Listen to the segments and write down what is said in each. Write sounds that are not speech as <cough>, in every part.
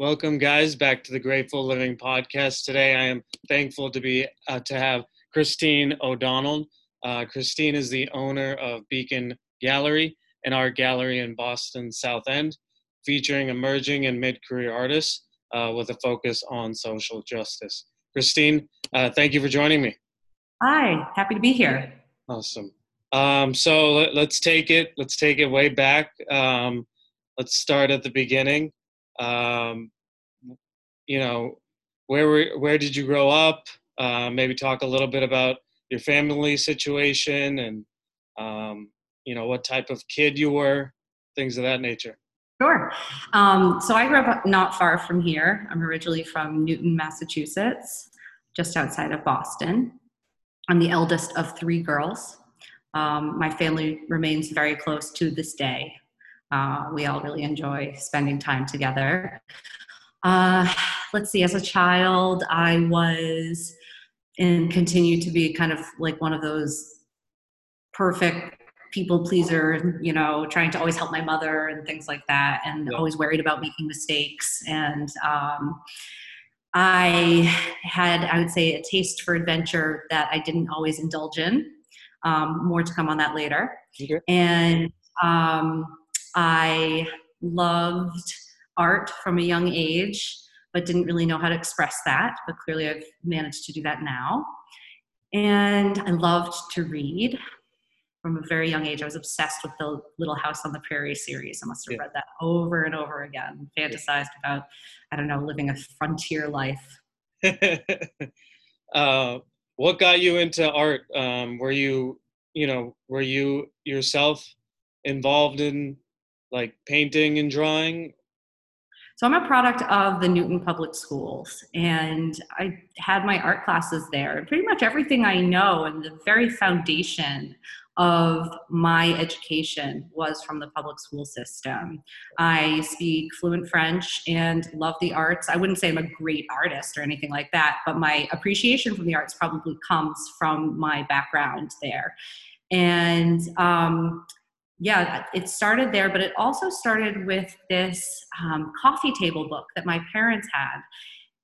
Welcome, guys, back to the Grateful Living podcast. Today, I am thankful to be uh, to have Christine O'Donnell. Uh, Christine is the owner of Beacon Gallery, an art gallery in Boston South End, featuring emerging and mid-career artists uh, with a focus on social justice. Christine, uh, thank you for joining me. Hi, happy to be here. Awesome. Um, so let, us take it. Let's take it way back. Um, let's start at the beginning. Um, you know, where were, where did you grow up? Uh, maybe talk a little bit about your family situation and um, you know what type of kid you were, things of that nature. Sure. Um, so I grew up not far from here. I'm originally from Newton, Massachusetts, just outside of Boston. I'm the eldest of three girls. Um, my family remains very close to this day. Uh, we all really enjoy spending time together. Uh, let's see, as a child, I was and continued to be kind of like one of those perfect people pleaser, you know, trying to always help my mother and things like that, and yeah. always worried about making mistakes. And um, I had, I would say, a taste for adventure that I didn't always indulge in. Um, more to come on that later. Okay. And um, I loved art from a young age, but didn't really know how to express that. But clearly, I've managed to do that now. And I loved to read from a very young age. I was obsessed with the Little House on the Prairie series. I must have yeah. read that over and over again, fantasized about, I don't know, living a frontier life. <laughs> uh, what got you into art? Um, were you, you know, were you yourself involved in like painting and drawing? So I'm a product of the Newton Public Schools, and I had my art classes there. Pretty much everything I know and the very foundation of my education was from the public school system. I speak fluent French and love the arts. I wouldn't say I'm a great artist or anything like that, but my appreciation from the arts probably comes from my background there. And um, yeah, it started there, but it also started with this um, coffee table book that my parents had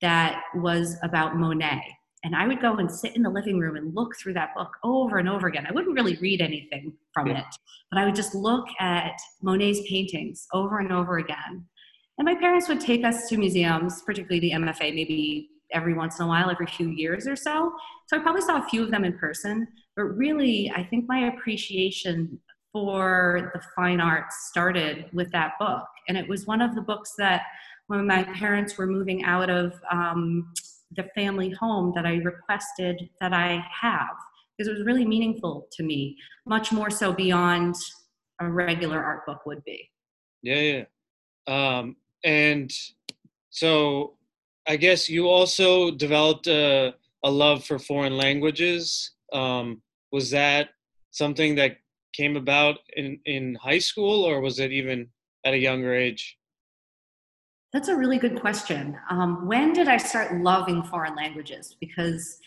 that was about Monet and I would go and sit in the living room and look through that book over and over again. I wouldn't really read anything from yeah. it, but I would just look at Monet's paintings over and over again. And my parents would take us to museums, particularly the MFA, maybe every once in a while, every few years or so. So I probably saw a few of them in person, but really, I think my appreciation for the fine arts started with that book. And it was one of the books that when my parents were moving out of um, the family home that I requested that I have because it was really meaningful to me, much more so beyond a regular art book would be. Yeah, yeah. Um, and so I guess you also developed a, a love for foreign languages. Um, was that something that came about in, in high school or was it even at a younger age? That's a really good question. Um, when did I start loving foreign languages? Because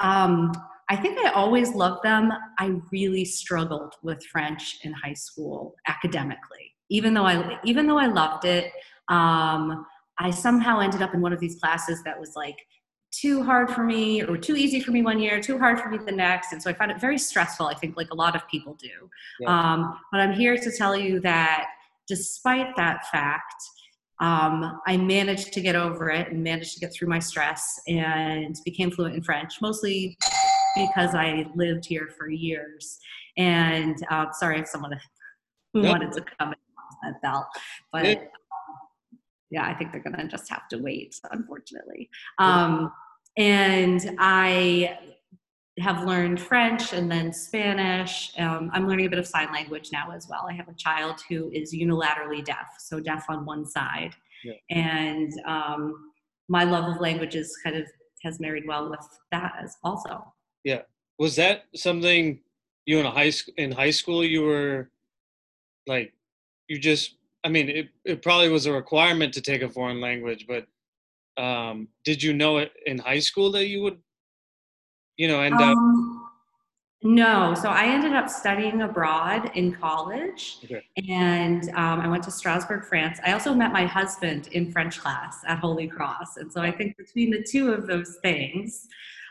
um, I think I always loved them. I really struggled with French in high school academically. Even though I, even though I loved it, um, I somehow ended up in one of these classes that was like too hard for me or too easy for me one year, too hard for me the next. And so I found it very stressful, I think, like a lot of people do. Yeah. Um, but I'm here to tell you that despite that fact, um, I managed to get over it and managed to get through my stress and became fluent in French, mostly because I lived here for years. And uh, sorry if someone <laughs> who wanted to come and that bell, but um, yeah, I think they're gonna just have to wait, unfortunately. Um, and I have learned French and then Spanish. Um, I'm learning a bit of sign language now as well. I have a child who is unilaterally deaf, so deaf on one side. Yeah. And um, my love of languages kind of has married well with that as also. Yeah. Was that something you in a high school in high school you were like you just I mean it, it probably was a requirement to take a foreign language, but um, did you know it in high school that you would you know, and um, No, so I ended up studying abroad in college, Okay. and um, I went to Strasbourg, France. I also met my husband in French class at Holy Cross, and so I think between the two of those things,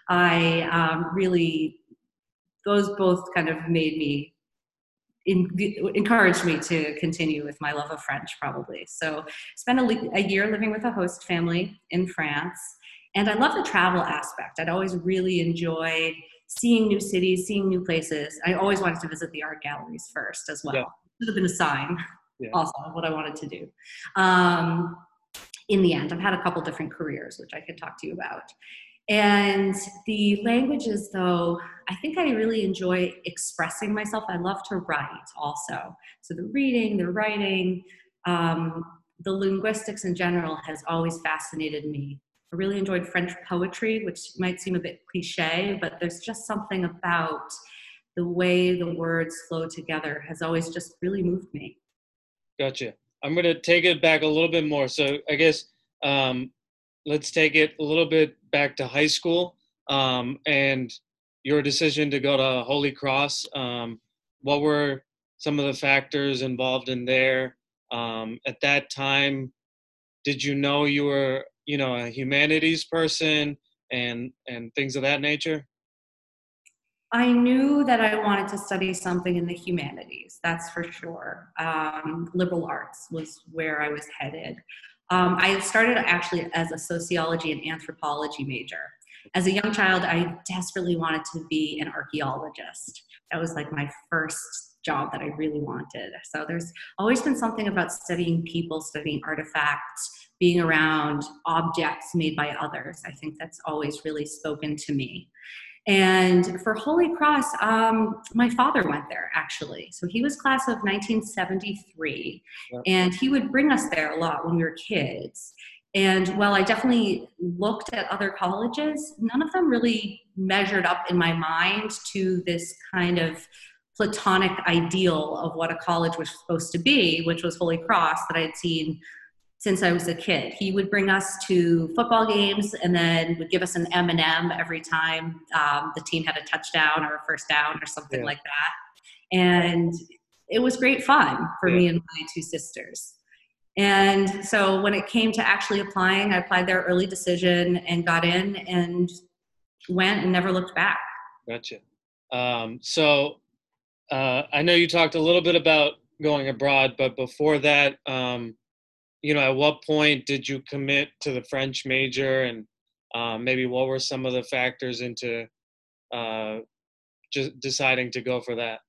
I um, really those both kind of made me in, encouraged me to continue with my love of French, probably. So spent a, a year living with a host family in France, and I love the travel aspect. I'd always really enjoyed seeing new cities, seeing new places. I always wanted to visit the art galleries first as well. Yeah. Should have been a sign Yeah. also of what I wanted to do. Um, in the end, I've had a couple different careers, which I could talk to you about. And the languages, though, I think I really enjoy expressing myself. I love to write also. So the reading, the writing, um, the linguistics in general has always fascinated me. I really enjoyed French poetry, which might seem a bit cliche, but there's just something about the way the words flow together has always just really moved me. Gotcha. I'm going to take it back a little bit more. So I guess um, let's take it a little bit back to high school um, and your decision to go to Holy Cross. Um, what were some of the factors involved in there? Um, at that time, did you know you were, you know, a humanities person and and things of that nature? I knew that I wanted to study something in the humanities, that's for sure. Um, liberal arts was where I was headed. Um, I started actually as a sociology and anthropology major. As a young child, I desperately wanted to be an archaeologist. That was like my first job that I really wanted. So there's always been something about studying people, studying artifacts, being around objects made by others. I think that's always really spoken to me. And for Holy Cross, um, my father went there actually. So he was class of 1973, Yep. and he would bring us there a lot when we were kids. And while I definitely looked at other colleges, none of them really measured up in my mind to this kind of platonic ideal of what a college was supposed to be, which was Holy Cross that I had seen since I was a kid. He would bring us to football games and then would give us an M and m every time um, the team had a touchdown or a first down or something Yeah. like that. And it was great fun for Yeah. me and my two sisters. And so when it came to actually applying, I applied their early decision and got in and went and never looked back. Gotcha. Um, so uh, I know you talked a little bit about going abroad, but before that, um, you know, at what point did you commit to the French major, and um, maybe what were some of the factors into uh, just deciding to go for that?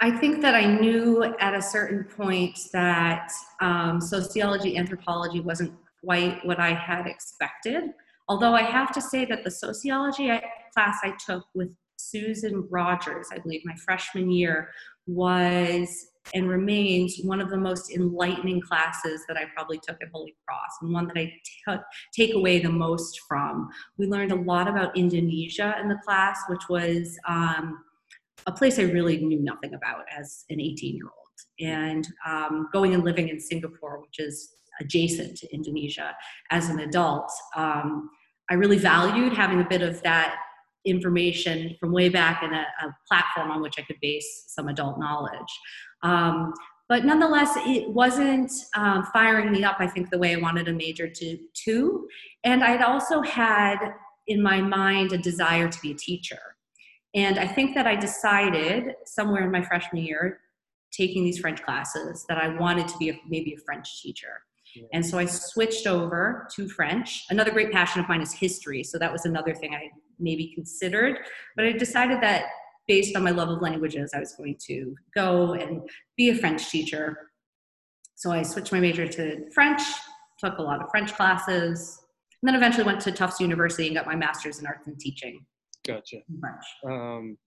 I think that I knew at a certain point that um, sociology, anthropology wasn't quite what I had expected. Although I have to say that the sociology class I took with Susan Rodgers, I believe my freshman year, was and remains one of the most enlightening classes that I probably took at Holy Cross and one that I took take away the most from. We learned a lot about Indonesia in the class, which was um, a place I really knew nothing about as an 18 year old. And um, going and living in Singapore, which is adjacent to Indonesia, as an adult, um, I really valued having a bit of that information from way back in a, a platform on which I could base some adult knowledge. Um, but nonetheless, it wasn't um, firing me up, I think, the way I wanted a major to, to. And I'd also had in my mind a desire to be a teacher. And I think that I decided somewhere in my freshman year, taking these French classes, that I wanted to be a, maybe a French teacher. Yeah. And so I switched over to French. Another great passion of mine is history. So that was another thing I maybe considered. But I decided that based on my love of languages, I was going to go and be a French teacher. So I switched my major to French, took a lot of French classes, and then eventually went to Tufts University and got my master's in arts and teaching Gotcha. French. Um,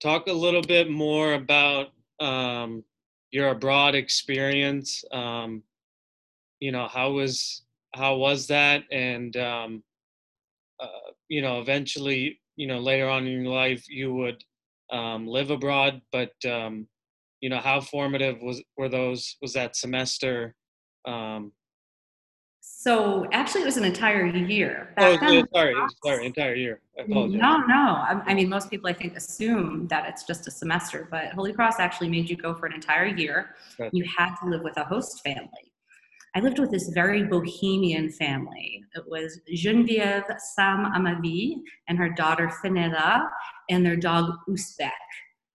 talk a little bit more about um, your abroad experience. Um, you know, how was how was that, and um, uh, you know, eventually, you know, later on in your life, you would um, live abroad. But um, you know, how formative was were those? Was that semester? Um, So actually, it was an entire year. Back oh, then, sorry, sorry, entire year. I apologize. No, no. I, I, mean, most people I think assume that it's just a semester, but Holy Cross actually made you go for an entire year. Right. You had to live with a host family. I lived with this very bohemian family. It was Geneviève Sam Amavi and her daughter Fenella and their dog Uzbek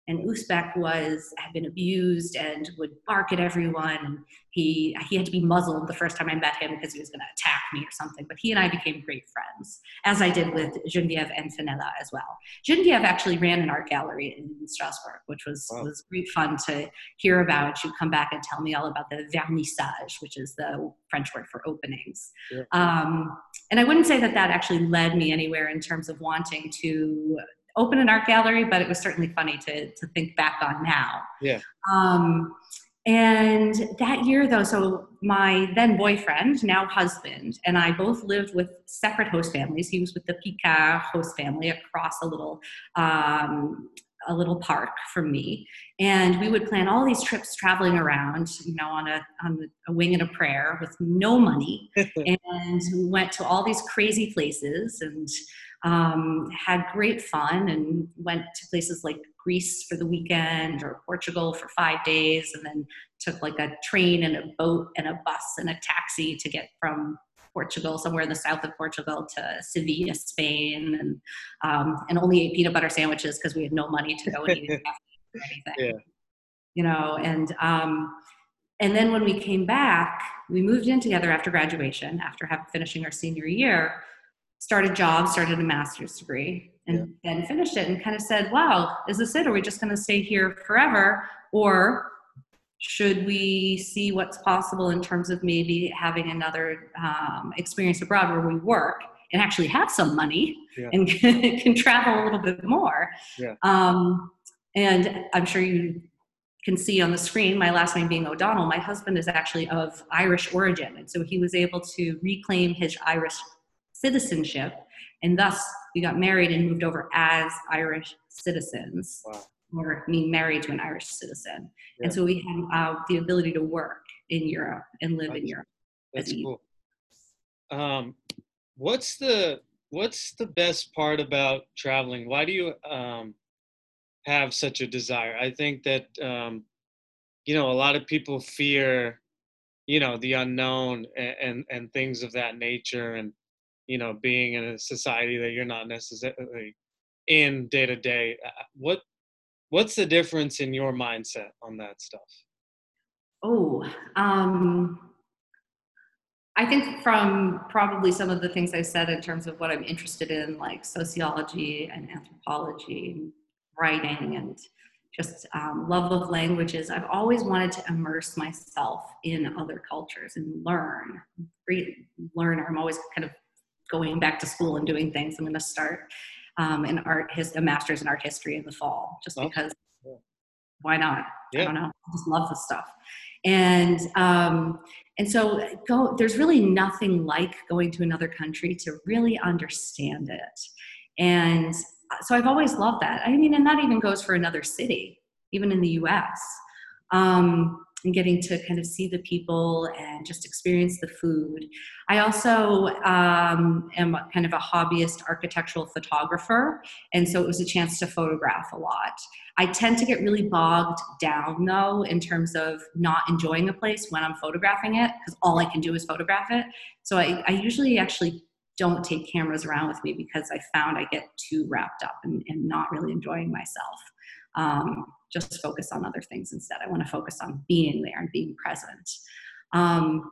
and Uzbek was had been abused and would bark at everyone. He he had to be muzzled the first time I met him because he was going to attack me or something. But he and I became great friends, as I did with Genevieve and Fenella as well. Genevieve actually ran an art gallery in Strasbourg, which was wow. was great fun to hear about. She'd come back and tell me all about the vernissage, which is the French word for openings. Yeah. Um, and I wouldn't say that that actually led me anywhere in terms of wanting to open an art gallery, but it was certainly funny to, to think back on now. Yeah. Um, and that year, though, so my then boyfriend, now husband, and I both lived with separate host families. He was with the Picard host family across a little um, a little park from me, and we would plan all these trips traveling around, you know, on a on a wing and a prayer with no money, <laughs> and went to all these crazy places and um, had great fun and went to places like Greece for the weekend or Portugal for five days, and then took like a train and a boat and a bus and a taxi to get from Portugal, somewhere in the south of Portugal, to Sevilla, Spain, and um, and only ate peanut butter sandwiches because we had no money to go and eat <laughs> anything. Yeah. You know, and um, and then when we came back, we moved in together after graduation, after having finishing our senior year started job, started a master's degree, and yeah. then finished it and kind of said, wow, is this it? Are we just going to stay here forever? Or should we see what's possible in terms of maybe having another um, experience abroad where we work and actually have some money yeah. and <laughs> can, travel a little bit more? Yeah. Um, and I'm sure you can see on the screen my last name being O'Donnell. My husband is actually of Irish origin, and so he was able to reclaim his Irish citizenship, and thus we got married and moved over as Irish citizens, wow. or being married to an Irish citizen. Yeah. And so we had uh, the ability to work in Europe and live that's, in Europe. That's cool. Um, what's the what's the best part about traveling? Why do you um, have such a desire? I think that um, you know a lot of people fear you know the unknown and, and, and things of that nature and you know being in a society that you're not necessarily in day to day what what's the difference in your mindset on that stuff? Oh um i think from probably some of the things i said in terms of what i'm interested in like sociology and anthropology and writing and just um, love of languages i've always wanted to immerse myself in other cultures and learn great learner i'm always kind of going back to school and doing things. I'm going to start um, an art his a master's in art history in the fall, just oh, because. Yeah. Why not? Yeah. I don't know. I just love this stuff, and um, and so go. There's really nothing like going to another country to really understand it, and so I've always loved that. I mean, and that even goes for another city, even in the U.S. Um, and getting to kind of see the people and just experience the food. I also um, am kind of a hobbyist architectural photographer, and so it was a chance to photograph a lot. I tend to get really bogged down though in terms of not enjoying a place when I'm photographing it because all I can do is photograph it. So I, I, usually actually don't take cameras around with me because I found I get too wrapped up and, and not really enjoying myself. Um, just focus on other things instead. I want to focus on being there and being present. Um,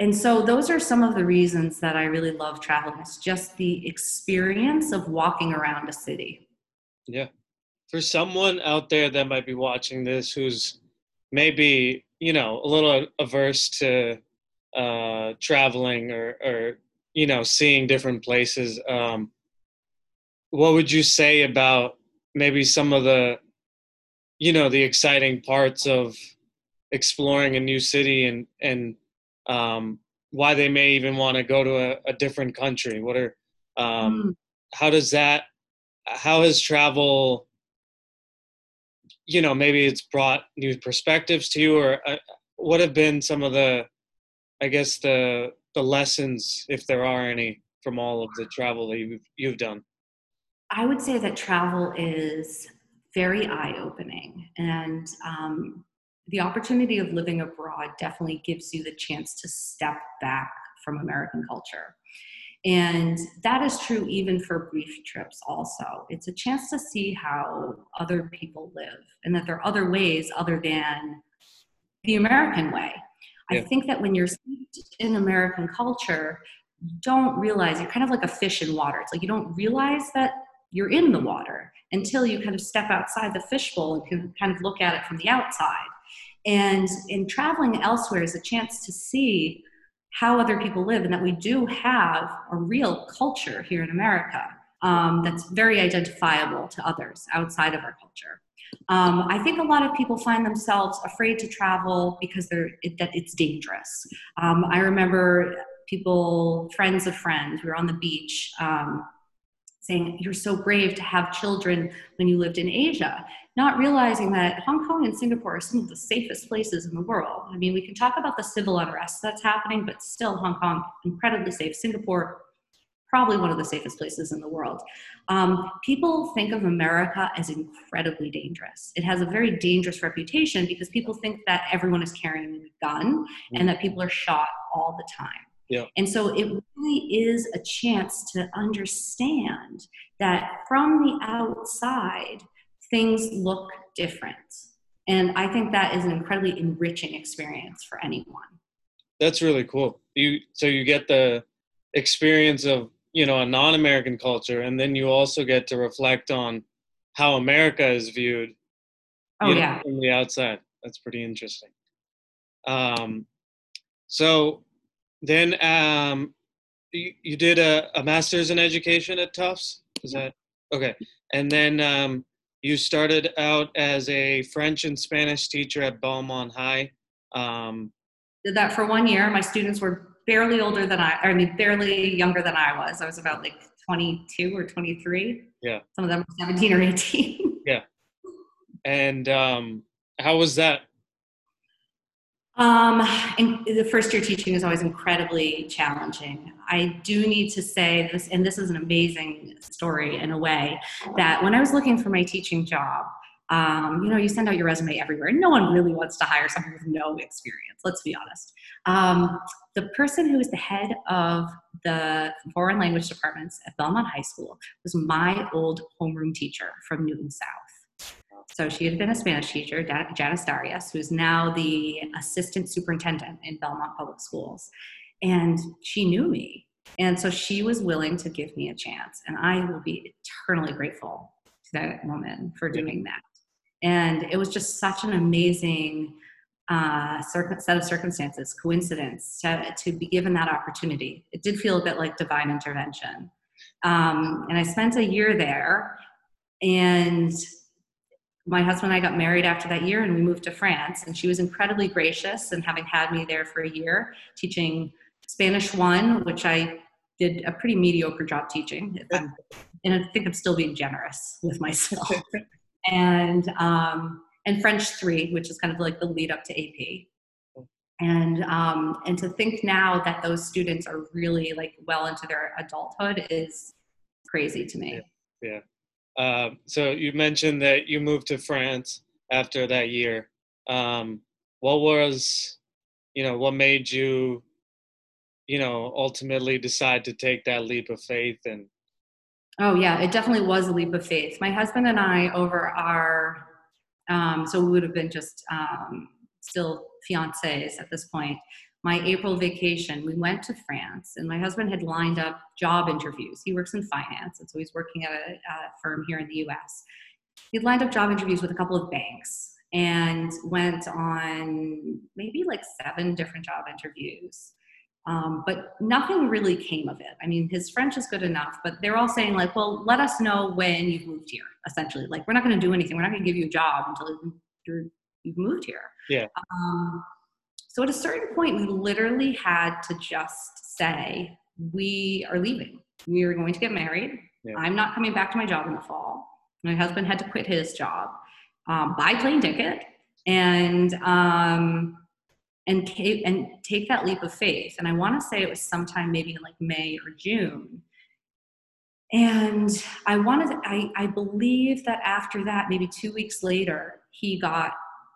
and so those are some of the reasons that I really love traveling. It's just the experience of walking around a city. Yeah. For someone out there that might be watching this who's maybe, you know, a little averse to uh, traveling or, or, you know, seeing different places, um, what would you say about maybe some of the you know the exciting parts of exploring a new city and and um, why they may even want to go to a, a, different country. What are um, mm. how does that how has travel you know maybe it's brought new perspectives to you or uh, what have been some of the I guess the the lessons, if there are any, from all of the travel that you've you've done? I would say that travel is very eye opening, and um, the opportunity of living abroad definitely gives you the chance to step back from American culture. And that is true even for brief trips, also. It's a chance to see how other people live and that there are other ways other than the American way. Yeah. I think that when you're in American culture, you don't realize you're kind of like a fish in water. It's like you don't realize that you're in the water until you kind of step outside the fishbowl and can kind of look at it from the outside. And in traveling elsewhere is a chance to see how other people live and that we do have a real culture here in America um, that's very identifiable to others outside of our culture. Um, I think a lot of people find themselves afraid to travel because they're it, that it's dangerous. Um, I remember people, friends of friends, we were on the beach um, saying, You're so brave to have children when you lived in Asia, not realizing that Hong Kong and Singapore are some of the safest places in the world. I mean, we can talk about the civil unrest that's happening, but still, Hong Kong, incredibly safe. Singapore, probably one of the safest places in the world. Um, people think of America as incredibly dangerous. It has a very dangerous reputation because people think that everyone is carrying a gun and that people are shot all the time. Yeah. And so it really is a chance to understand that from the outside, things look different. And I think that is an incredibly enriching experience for anyone. That's really cool. You so you get the experience of, you know, a non-American culture and then you also get to reflect on how America is viewed oh, know, yeah. from the outside. That's pretty interesting. Um, so then um, you, you did a, a master's in education at Tufts. Is that okay? And then um, you started out as a French and Spanish teacher at Belmont High. Um, did that for one year. My students were barely older than I. I mean, barely younger than I was. I was about like 22 or 23. Yeah. Some of them were 17 or 18. yeah. And um, how was that? Um, and the first year teaching is always incredibly challenging. I do need to say this, and this is an amazing story in a way, that when I was looking for my teaching job, um, you know, you send out your resume everywhere, and no one really wants to hire someone with no experience. Let's be honest. Um, the person who was the head of the foreign language departments at Belmont High School was my old homeroom teacher from Newton South. So she had been a Spanish teacher, Janice Darius, who's now the assistant superintendent in Belmont Public Schools. And she knew me. And so she was willing to give me a chance. And I will be eternally grateful to that woman for doing that. And it was just such an amazing uh, set of circumstances, coincidence to, to be given that opportunity. It did feel a bit like divine intervention. Um, and I spent a year there. And my husband and I got married after that year and we moved to France. And she was incredibly gracious and having had me there for a year teaching Spanish 1, which I did a pretty mediocre job teaching. and I think I'm still being generous with myself. <laughs> and, um, and French 3, which is kind of like the lead up to AP. And, um, and to think now that those students are really like well into their adulthood is crazy to me. yeah. yeah. Um, so you mentioned that you moved to France after that year. Um, what was, you know, what made you, you know, ultimately decide to take that leap of faith and? Oh yeah, it definitely was a leap of faith. My husband and I, over our, um, so we would have been just um, still fiancés at this point my April vacation, we went to France, and my husband had lined up job interviews. He works in finance, and so he's working at a, a firm here in the US. He'd lined up job interviews with a couple of banks and went on maybe like seven different job interviews. Um, but nothing really came of it. I mean, his French is good enough, but they're all saying, like, well, let us know when you've moved here, essentially. Like, we're not going to do anything. We're not going to give you a job until you've moved here. Yeah. Um, so at a certain point, we literally had to just say, we are leaving. We are going to get married. Yeah. I'm not coming back to my job in the fall. My husband had to quit his job, um, buy plane ticket, and um, and take, and take that leap of faith. And I want to say it was sometime maybe in like May or June. And I wanted, I, I believe that after that, maybe two weeks later, he got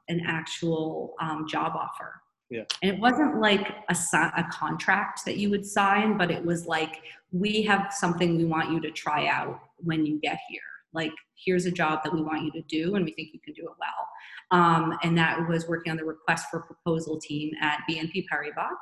an actual um, job offer. Yeah. And it wasn't like a, a contract that you would sign, but it was like, we have something we want you to try out when you get here. Like, here's a job that we want you to do, and we think you can do it well. Um, and that was working on the request for proposal team at BNP Paribas.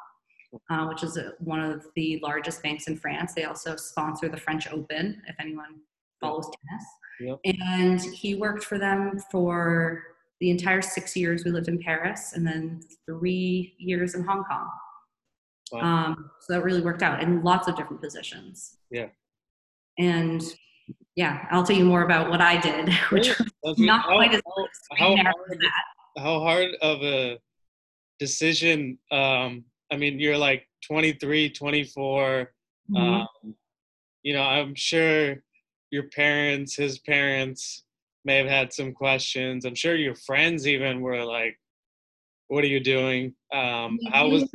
Uh, which is a, one of the largest banks in France. They also sponsor the French Open, if anyone follows tennis. Yep. And he worked for them for the entire six years we lived in Paris, and then three years in Hong Kong. Wow. Um, so that really worked out in lots of different positions. Yeah. And yeah, I'll tell you more about what I did, <laughs> which was not how, quite as how, how hard, how hard of a decision. Um, I mean, you're like 23, 24. Mm-hmm. Um, you know, I'm sure your parents, his parents, may have had some questions. I'm sure your friends even were like, "What are you doing?" Um, how was?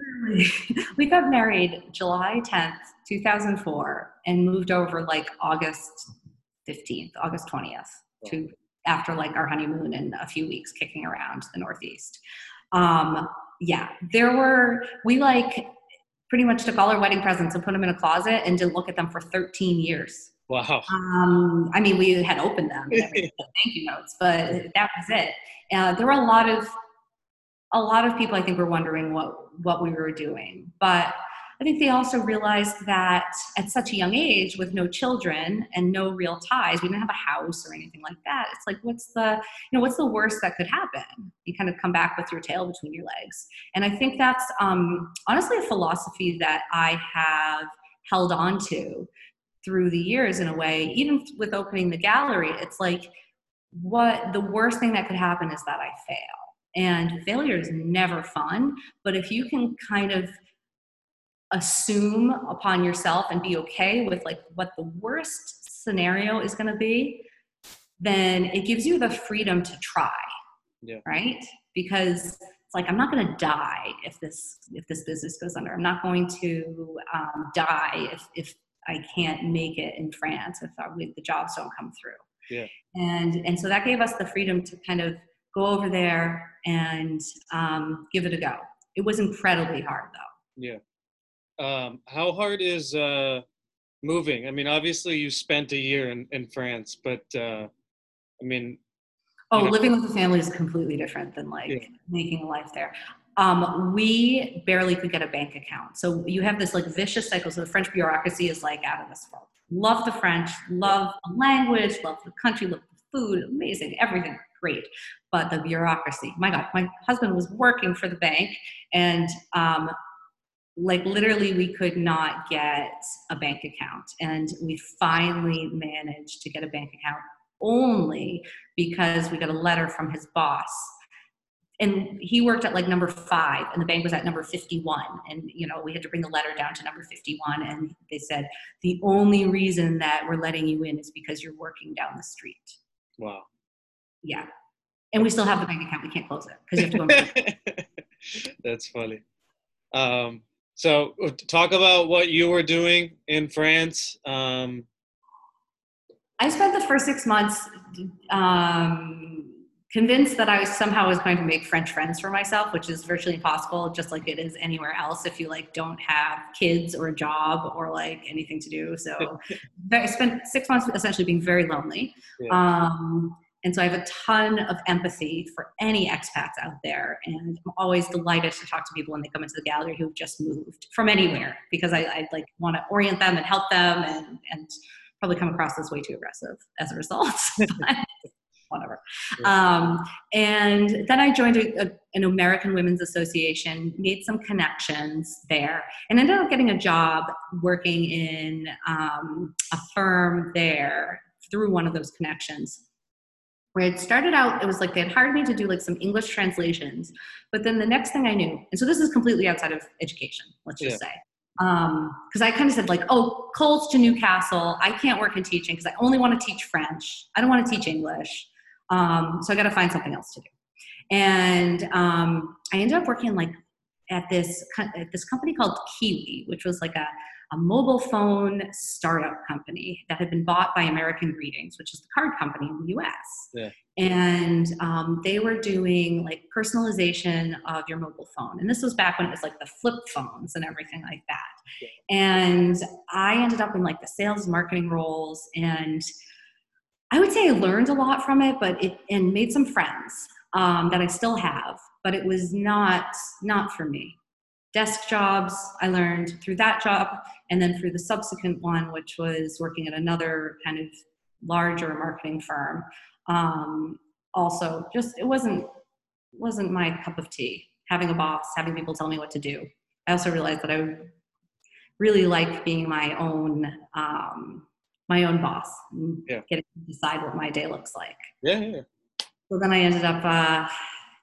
<laughs> we got married July 10th, 2004, and moved over like August 15th, August 20th, to after like our honeymoon and a few weeks kicking around the Northeast. Um, yeah, there were we like pretty much took all our wedding presents and put them in a closet and didn't look at them for 13 years. Wow. Um, I mean, we had opened them, thank you notes, but that was it. Uh, there were a lot of a lot of people, I think, were wondering what what we were doing, but I think they also realized that at such a young age, with no children and no real ties, we didn't have a house or anything like that. It's like, what's the, you know, what's the worst that could happen? You kind of come back with your tail between your legs. And I think that's um, honestly a philosophy that I have held on to through the years in a way. Even with opening the gallery, it's like, what the worst thing that could happen is that I fail. And failure is never fun, but if you can kind of assume upon yourself and be okay with like what the worst scenario is going to be then it gives you the freedom to try yeah. right because it's like i'm not going to die if this if this business goes under i'm not going to um, die if if i can't make it in france if, I, if the jobs don't come through yeah. and and so that gave us the freedom to kind of go over there and um, give it a go it was incredibly hard though yeah um, how hard is uh, moving? I mean, obviously you spent a year in, in France, but uh, I mean, oh, know. living with a family is completely different than like yeah. making a life there. Um, we barely could get a bank account. So you have this like vicious cycle. So the French bureaucracy is like out of this world. Love the French, love the language, love the country, love the food, amazing, everything, great. But the bureaucracy, my God, my husband was working for the bank and um, like literally we could not get a bank account and we finally managed to get a bank account only because we got a letter from his boss and he worked at like number five and the bank was at number 51 and you know we had to bring the letter down to number 51 and they said the only reason that we're letting you in is because you're working down the street wow yeah and we still have the bank account we can't close it because you have to go back. <laughs> that's funny um, so, uh, talk about what you were doing in France. Um, I spent the first six months um, convinced that I somehow was going to make French friends for myself, which is virtually impossible, just like it is anywhere else if you like don't have kids or a job or like anything to do. So, <laughs> I spent six months essentially being very lonely. Yeah. Um, and so I have a ton of empathy for any expats out there. And I'm always delighted to talk to people when they come into the gallery who've just moved from anywhere because I, I like want to orient them and help them and, and probably come across as way too aggressive as a result. <laughs> whatever. Um, and then I joined a, a, an American Women's Association, made some connections there, and ended up getting a job working in um, a firm there through one of those connections where it started out, it was like they had hired me to do like some English translations. But then the next thing I knew, and so this is completely outside of education, let's just say. Because um, I kind of said, like, oh, coals to Newcastle, I can't work in teaching because I only want to teach French. I don't want to teach English. Um, so I got to find something else to do. And um, I ended up working like at this at this company called Kiwee, which was like a a mobile phone startup company that had been bought by American Greetings, which is the card company in the US. Yeah. And um, they were doing like personalization of your mobile phone. And this was back when it was like the flip phones and everything like that. Yeah. And I ended up in like the sales marketing roles. And I would say I learned a lot from it, but it and made some friends um, that I still have. But it was not not for me desk jobs I learned through that job, and then through the subsequent one, which was working at another kind of larger marketing firm. Um, also, just it wasn't wasn't my cup of tea. Having a boss, having people tell me what to do. I also realized that I really like being my own um, my own boss yeah. getting to decide what my day looks like. Yeah, yeah. So then I ended up uh,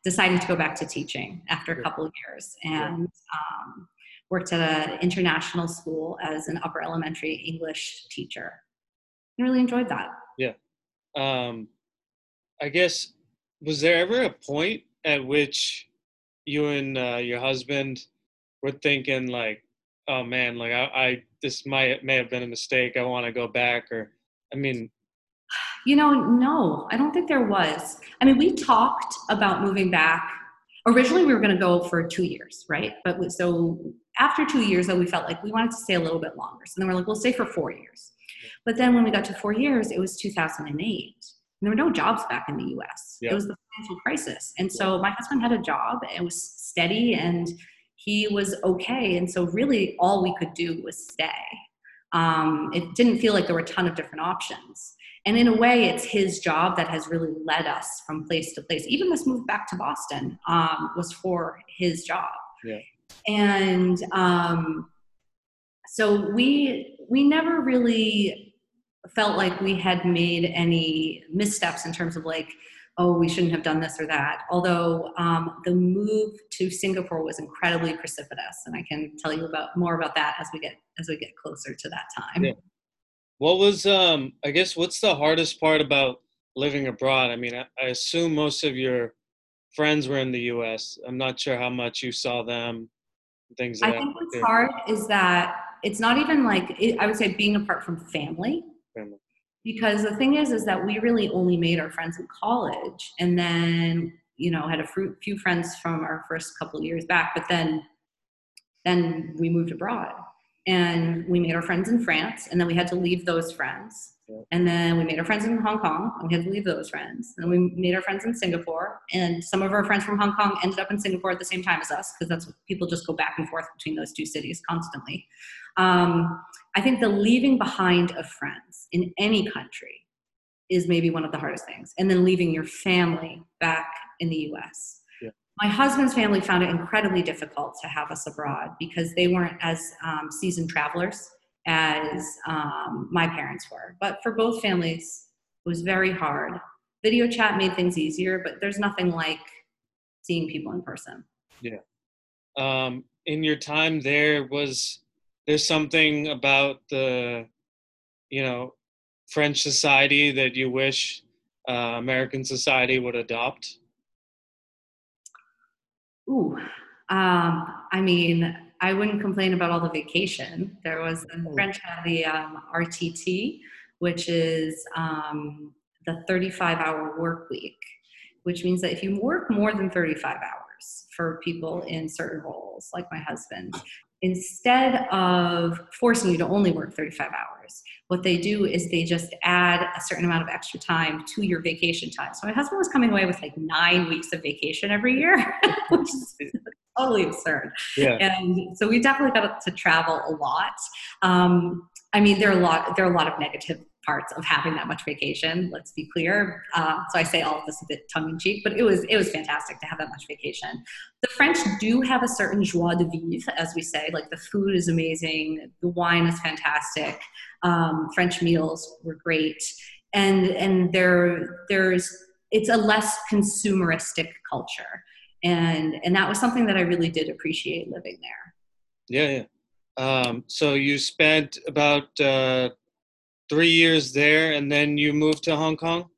deciding to go back to teaching after a couple of years and um, worked at an international school as an upper elementary English teacher. I really enjoyed that. Yeah. Um, I guess, was there ever a point at which you and uh, your husband were thinking like, oh man, like I, I this might may have been a mistake. I want to go back, or I mean, you know, no, I don't think there was. I mean, we talked about moving back. Originally, we were going to go for two years, right? But so after two years, though, we felt like we wanted to stay a little bit longer. So then we're like, we'll stay for four years. But then when we got to four years, it was 2008. There were no jobs back in the US. It was the financial crisis. And so my husband had a job, it was steady, and he was okay. And so, really, all we could do was stay. Um, it didn't feel like there were a ton of different options and in a way it's his job that has really led us from place to place even this move back to boston um, was for his job yeah. and um, so we we never really felt like we had made any missteps in terms of like oh we shouldn't have done this or that although um, the move to singapore was incredibly precipitous and i can tell you about more about that as we get as we get closer to that time yeah. What was um I guess what's the hardest part about living abroad? I mean, I, I assume most of your friends were in the US. I'm not sure how much you saw them. Things I think what's hard is that it's not even like it, I would say being apart from family. Family. Because the thing is, is that we really only made our friends in college, and then you know had a few friends from our first couple of years back, but then then we moved abroad and we made our friends in France, and then we had to leave those friends. And then we made our friends in Hong Kong, and we had to leave those friends. And we made our friends in Singapore, and some of our friends from Hong Kong ended up in Singapore at the same time as us, because that's what people just go back and forth between those two cities constantly. Um, I think the leaving behind of friends in any country is maybe one of the hardest things, and then leaving your family back in the US my husband's family found it incredibly difficult to have us abroad because they weren't as um, seasoned travelers as um, my parents were. But for both families, it was very hard. Video chat made things easier, but there's nothing like seeing people in person. Yeah. Um, in your time there, was there something about the, you know, French society that you wish uh, American society would adopt? Ooh, um, I mean, I wouldn't complain about all the vacation. There was the oh. French had the um, RTT, which is um, the 35 hour work week, which means that if you work more than 35 hours for people in certain roles, like my husband, instead of forcing you to only work 35 hours, what they do is they just add a certain amount of extra time to your vacation time. So my husband was coming away with like nine weeks of vacation every year, <laughs> which is totally absurd. Yeah. And so we definitely got to travel a lot. Um, I mean, there are a lot. There are a lot of negative parts of having that much vacation. Let's be clear. Uh, so I say all of this a bit tongue in cheek, but it was it was fantastic to have that much vacation. The French do have a certain joie de vivre, as we say. Like the food is amazing, the wine is fantastic, um, French meals were great, and and there there's it's a less consumeristic culture, and and that was something that I really did appreciate living there. Yeah, yeah. Um, so you spent about uh, three years there, and then you moved to Hong Kong.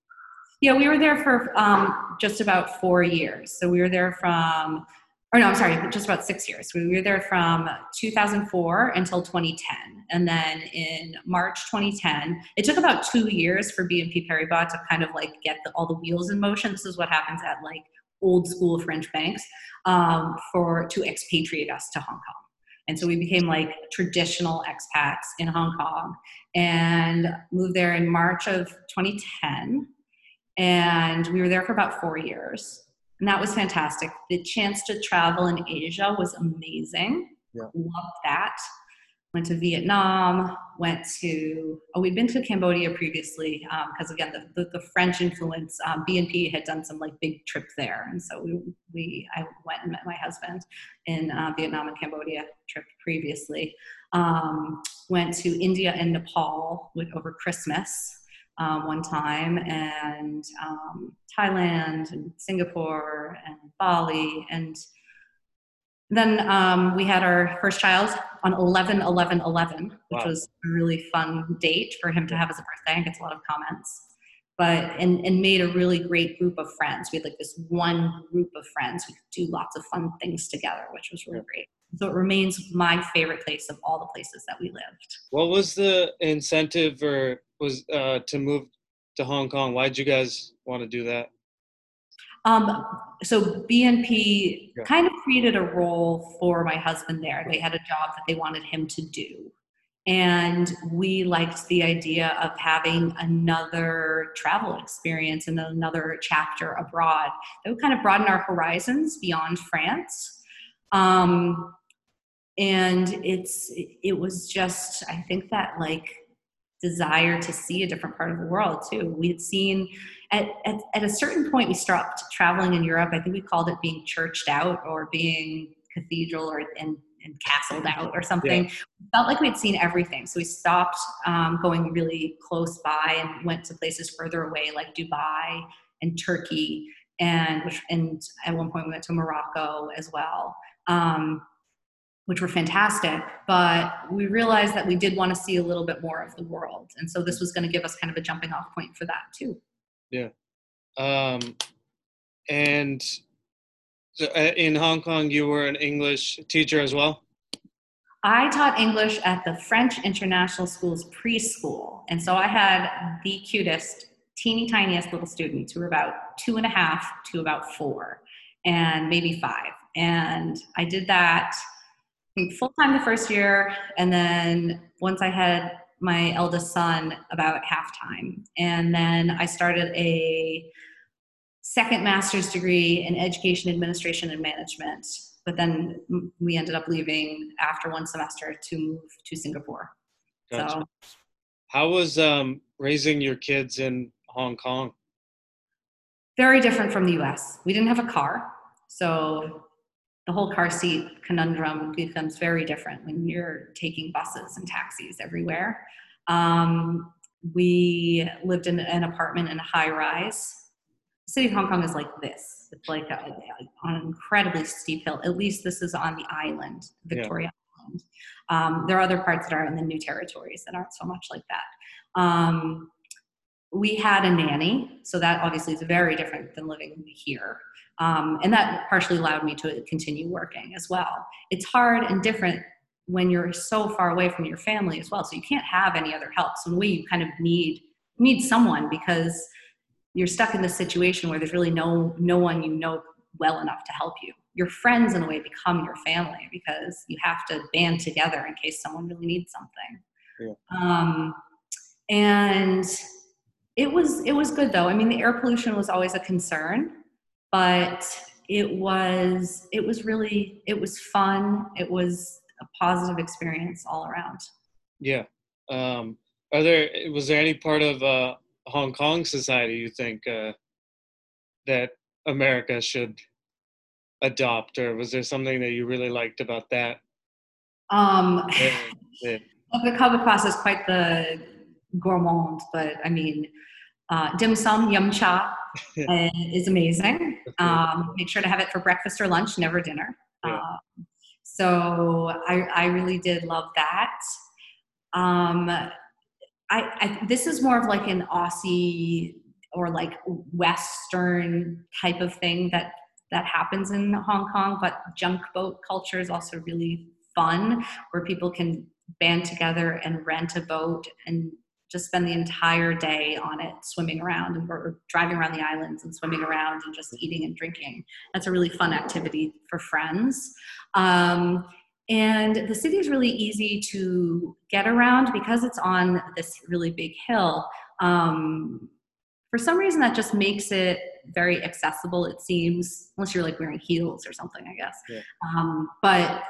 Yeah, we were there for um, just about four years. So we were there from or no, I'm sorry, just about six years. We were there from 2004 until 2010. And then in March 2010, it took about two years for BNP Paribas to kind of like get the, all the wheels in motion. This is what happens at like old school French banks um, for to expatriate us to Hong Kong. And so we became like traditional expats in Hong Kong and moved there in March of 2010. And we were there for about four years and that was fantastic. The chance to travel in Asia was amazing. Yeah. Loved that. Went to Vietnam, went to, oh, we'd been to Cambodia previously because, um, again, the, the, the, French influence, um, BNP had done some like big trip there. And so we, we I went and met my husband in uh, Vietnam and Cambodia trip previously. Um, went to India and Nepal with, over Christmas um, one time, and um, Thailand, and Singapore, and Bali. And then um, we had our first child on 11 11 11, which wow. was a really fun date for him to have as a birthday. and gets a lot of comments. But and, and made a really great group of friends. We had like this one group of friends. We could do lots of fun things together, which was really great. So it remains my favorite place of all the places that we lived. What was the incentive or was uh, to move to Hong Kong. Why did you guys want to do that? Um, so BNP yeah. kind of created a role for my husband there. They had a job that they wanted him to do. And we liked the idea of having another travel experience and another chapter abroad that would kind of broaden our horizons beyond France. Um, and it's it was just I think that like desire to see a different part of the world too. We had seen at, at, at, a certain point we stopped traveling in Europe. I think we called it being churched out or being cathedral or and, and castled <laughs> out or something. Yeah. Felt like we'd seen everything. So we stopped um, going really close by and went to places further away like Dubai and Turkey and which and at one point we went to Morocco as well. Um, which were fantastic. But we realized that we did want to see a little bit more of the world. And so this was going to give us kind of a jumping off point for that too. Yeah. Um, and so uh, in Hong Kong, you were an English teacher as well? I taught English at the French International School's preschool. And so I had the cutest, teeny tiniest little students who were about two and a half to about four and maybe five. And I did that full time the first year, and then once I had my eldest son, about half time, and then I started a second master's degree in education administration and management. But then we ended up leaving after one semester to move to Singapore. Gotcha. So, how was um, raising your kids in Hong Kong? Very different from the U.S. We didn't have a car, so the whole car seat conundrum becomes very different when you're taking buses and taxis everywhere. Um, we lived in an apartment in a high rise. The city of Hong Kong is like this. It's like a, on an incredibly steep hill. At least this is on the island, Victoria yeah. Island. Um, there are other parts that are in the new territories that aren't so much like that. Um, we had a nanny, so that obviously is very different than living here. Um, and that partially allowed me to continue working as well. It's hard and different when you're so far away from your family as well. So you can't have any other help. So in a way, you kind of need need someone because you're stuck in this situation where there's really no no one you know well enough to help you. Your friends, in a way, become your family because you have to band together in case someone really needs something. Yeah. Um, and it was it was good though. I mean, the air pollution was always a concern but it was it was really it was fun. It was a positive experience all around. Yeah. Um are there was there any part of uh hong kong society you think uh that america should adopt or was there something that you really liked about that? Um yeah, <laughs> the cover class is quite the gourmand but i mean uh, dim sum yum cha <laughs> uh, is amazing. Um, make sure to have it for breakfast or lunch, never dinner. Yeah. Um, so I, I really did love that. Um, I, I, this is more of like an Aussie or like Western type of thing that that happens in Hong Kong, but junk boat culture is also really fun where people can band together and rent a boat and just spend the entire day on it swimming around and or driving around the islands and swimming around and just eating and drinking. That's a really fun activity for friends. Um, and the city is really easy to get around because it's on this really big hill. Um, for some reason that just makes it very accessible it seems unless you're like wearing heels or something i guess. Yeah. um, but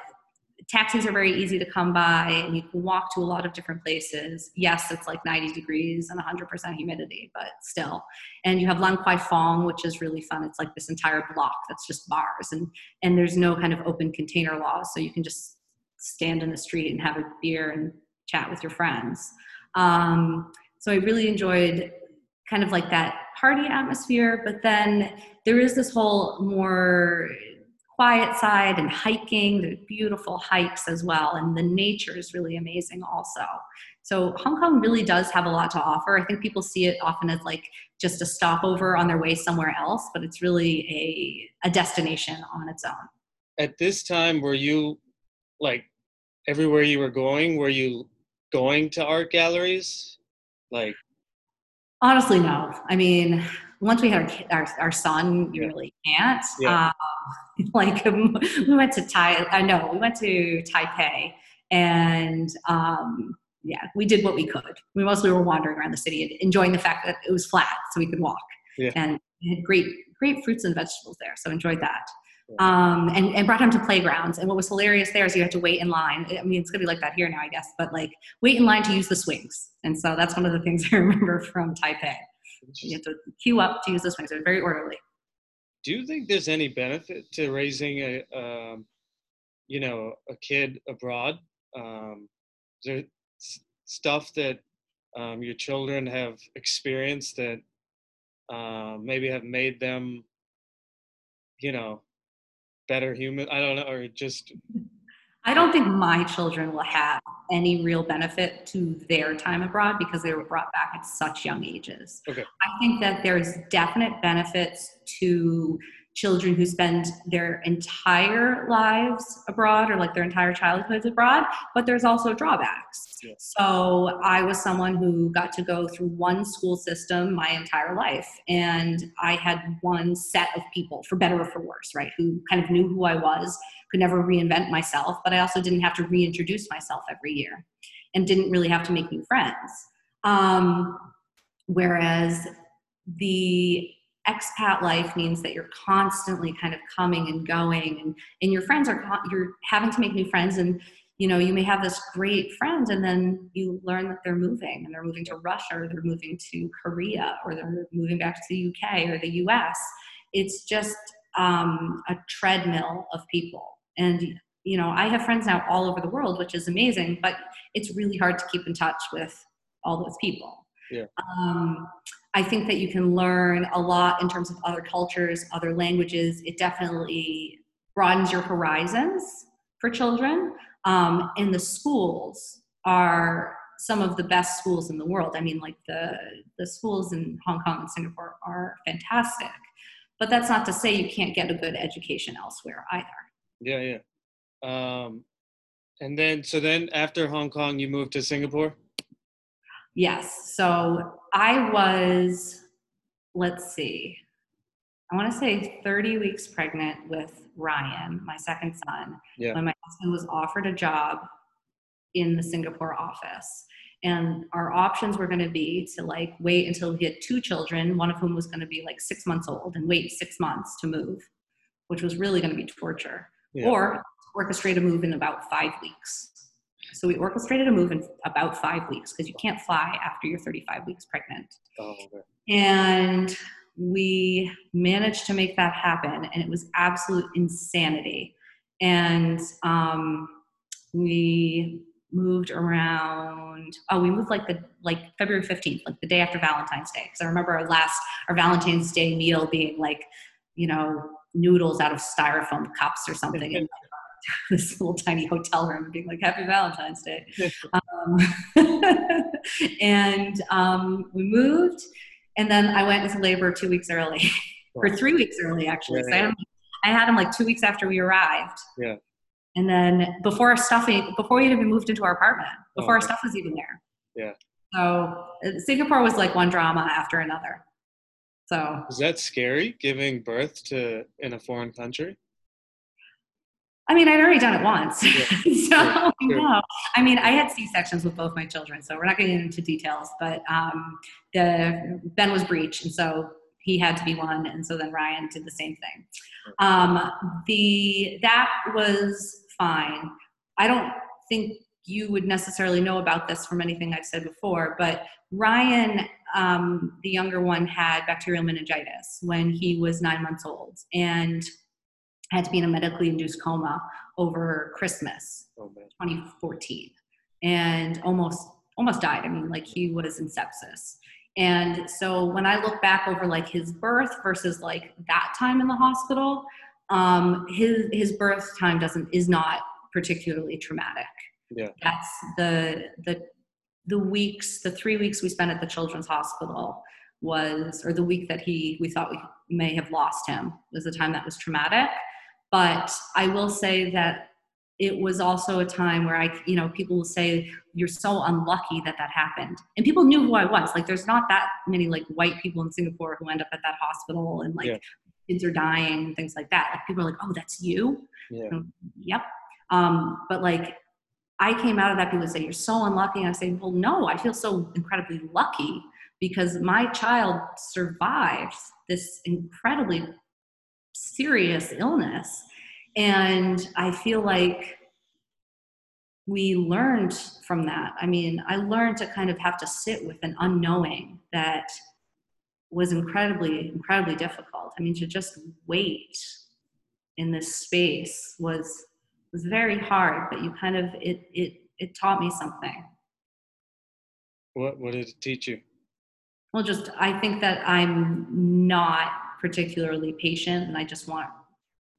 taxis are very easy to come by and you can walk to a lot of different places. Yes it's like 90 degrees and 100% humidity but still. And you have Lan Kwai Fong which is really fun. It's like this entire block that's just bars and and there's no kind of open container laws so you can just stand in the street and have a beer and chat with your friends. Um, so i really enjoyed kind of like that party atmosphere but then there is this whole more quiet side and hiking. There's beautiful hikes as well, and the nature is really amazing also. So Hong Kong really does have a lot to offer. I think people see it often as like just a stopover on their way somewhere else, but it's really a, a destination on its own. At this time, were you like everywhere you were going? Were you going to art galleries? Like, honestly, no. I mean, once we had our, our, our son, you yeah. really can't. Yeah. Um, <laughs> like <laughs> we went to Tai, I know we went to Taipei and um, yeah, we did what we could. We mostly were wandering around the city and enjoying the fact that it was flat so we could walk. Yeah. And had great, great fruits and vegetables there. So enjoyed that. Um, and, and brought him to playgrounds. And what was hilarious there is you had to wait in line. I mean, it's gonna be like that here now, I guess, but like wait in line to use the swings. And so that's one of the things <laughs> I remember from Taipei. You have to queue up to use the swings. They're very orderly. Do you think there's any benefit to raising a, um, you know, a kid abroad? Um, is there stuff that um, your children have experienced that uh, maybe have made them, you know, better human? I don't know, or just I don't think my children will have any real benefit to their time abroad because they were brought back at such young ages. Okay. I think that there's definite benefits to children who spend their entire lives abroad or like their entire childhoods abroad, but there's also drawbacks. Yeah. So I was someone who got to go through one school system my entire life, and I had one set of people, for better or for worse, right, who kind of knew who I was, could never reinvent myself, but I also didn't have to reintroduce myself every year and didn't really have to make new friends. Um, whereas the expat life means that you're constantly kind of coming and going and, and your friends are you're having to make new friends and you know you may have this great friend and then you learn that they're moving and they're moving to russia or they're moving to korea or they're moving back to the uk or the us it's just um, a treadmill of people and you know i have friends now all over the world which is amazing but it's really hard to keep in touch with all those people yeah. Um, I think that you can learn a lot in terms of other cultures, other languages. It definitely broadens your horizons for children. Um, and the schools are some of the best schools in the world. I mean, like the the schools in Hong Kong and Singapore are fantastic, but that's not to say you can't get a good education elsewhere either. Yeah, yeah. Um, and then, so then after Hong Kong, you moved to Singapore. Yes. So I was, let's see, I want to say 30 weeks pregnant with Ryan, my second son, yeah. when my husband was offered a job in the Singapore office. And our options were going to be to like wait until he had two children, one of whom was going to be like six months old, and wait six months to move, which was really going to be torture, yeah. or orchestrate a move in about five weeks. So we orchestrated a move in about five weeks because you can't fly after you're 35 weeks pregnant. Oh, okay. And we managed to make that happen, and it was absolute insanity. And um, we moved around oh we moved like the like february 15th like the day after valentine's day because i remember our last our valentine's day meal being like you know noodles out of styrofoam cups or something and <laughs> <laughs> this little tiny hotel room being like, Happy Valentine's Day. <laughs> um, and um, we moved, and then I went into labor two weeks early, or three weeks early, actually. So I, had, I had him like two weeks after we arrived. Yeah. And then before our stuff, before we even moved into our apartment, before our stuff was even there. Yeah. So uh, Singapore was like one drama after another. So Is that scary giving birth to in a foreign country? I mean, I'd already done it once. Yeah, <laughs> so sure. no. I mean, I had C sections with both my children, so we're not getting into details. But um, the Ben was breech, and so he had to be one, and so then Ryan did the same thing. Um, the that was fine. I don't think you would necessarily know about this from anything I've said before, but Ryan, um, the younger one, had bacterial meningitis when he was nine months old, and had to be in a medically induced coma over Christmas Oh 2014 and almost almost died. I mean, like he was in sepsis. And so when I look back over like his birth versus like that time in the hospital, um, his his birth time doesn't is not particularly traumatic. Yeah. That's the the the weeks, the three weeks we spent at the children's hospital was, or the week that he we thought we may have lost him was the time that was traumatic. But I will say that it was also a time where I, you know, people will say you're so unlucky that that happened, and people knew who I was. Like, there's not that many like white people in Singapore who end up at that hospital, and like Yeah. kids are dying and things like that. Like people are like, oh, that's you. Yeah. Yep. Um, but like, I came out of that. People would say you're so unlucky, and I say, well, no, I feel so incredibly lucky because my child survived this incredibly serious illness. And I feel like we learned from that. I mean, I learned to kind of have to sit with an unknowing that was incredibly, incredibly difficult. I mean, to just wait in this space was was very hard, but you kind of it it it taught me something. What what did it teach you? Well, just I think that I'm not particularly patient, and I just want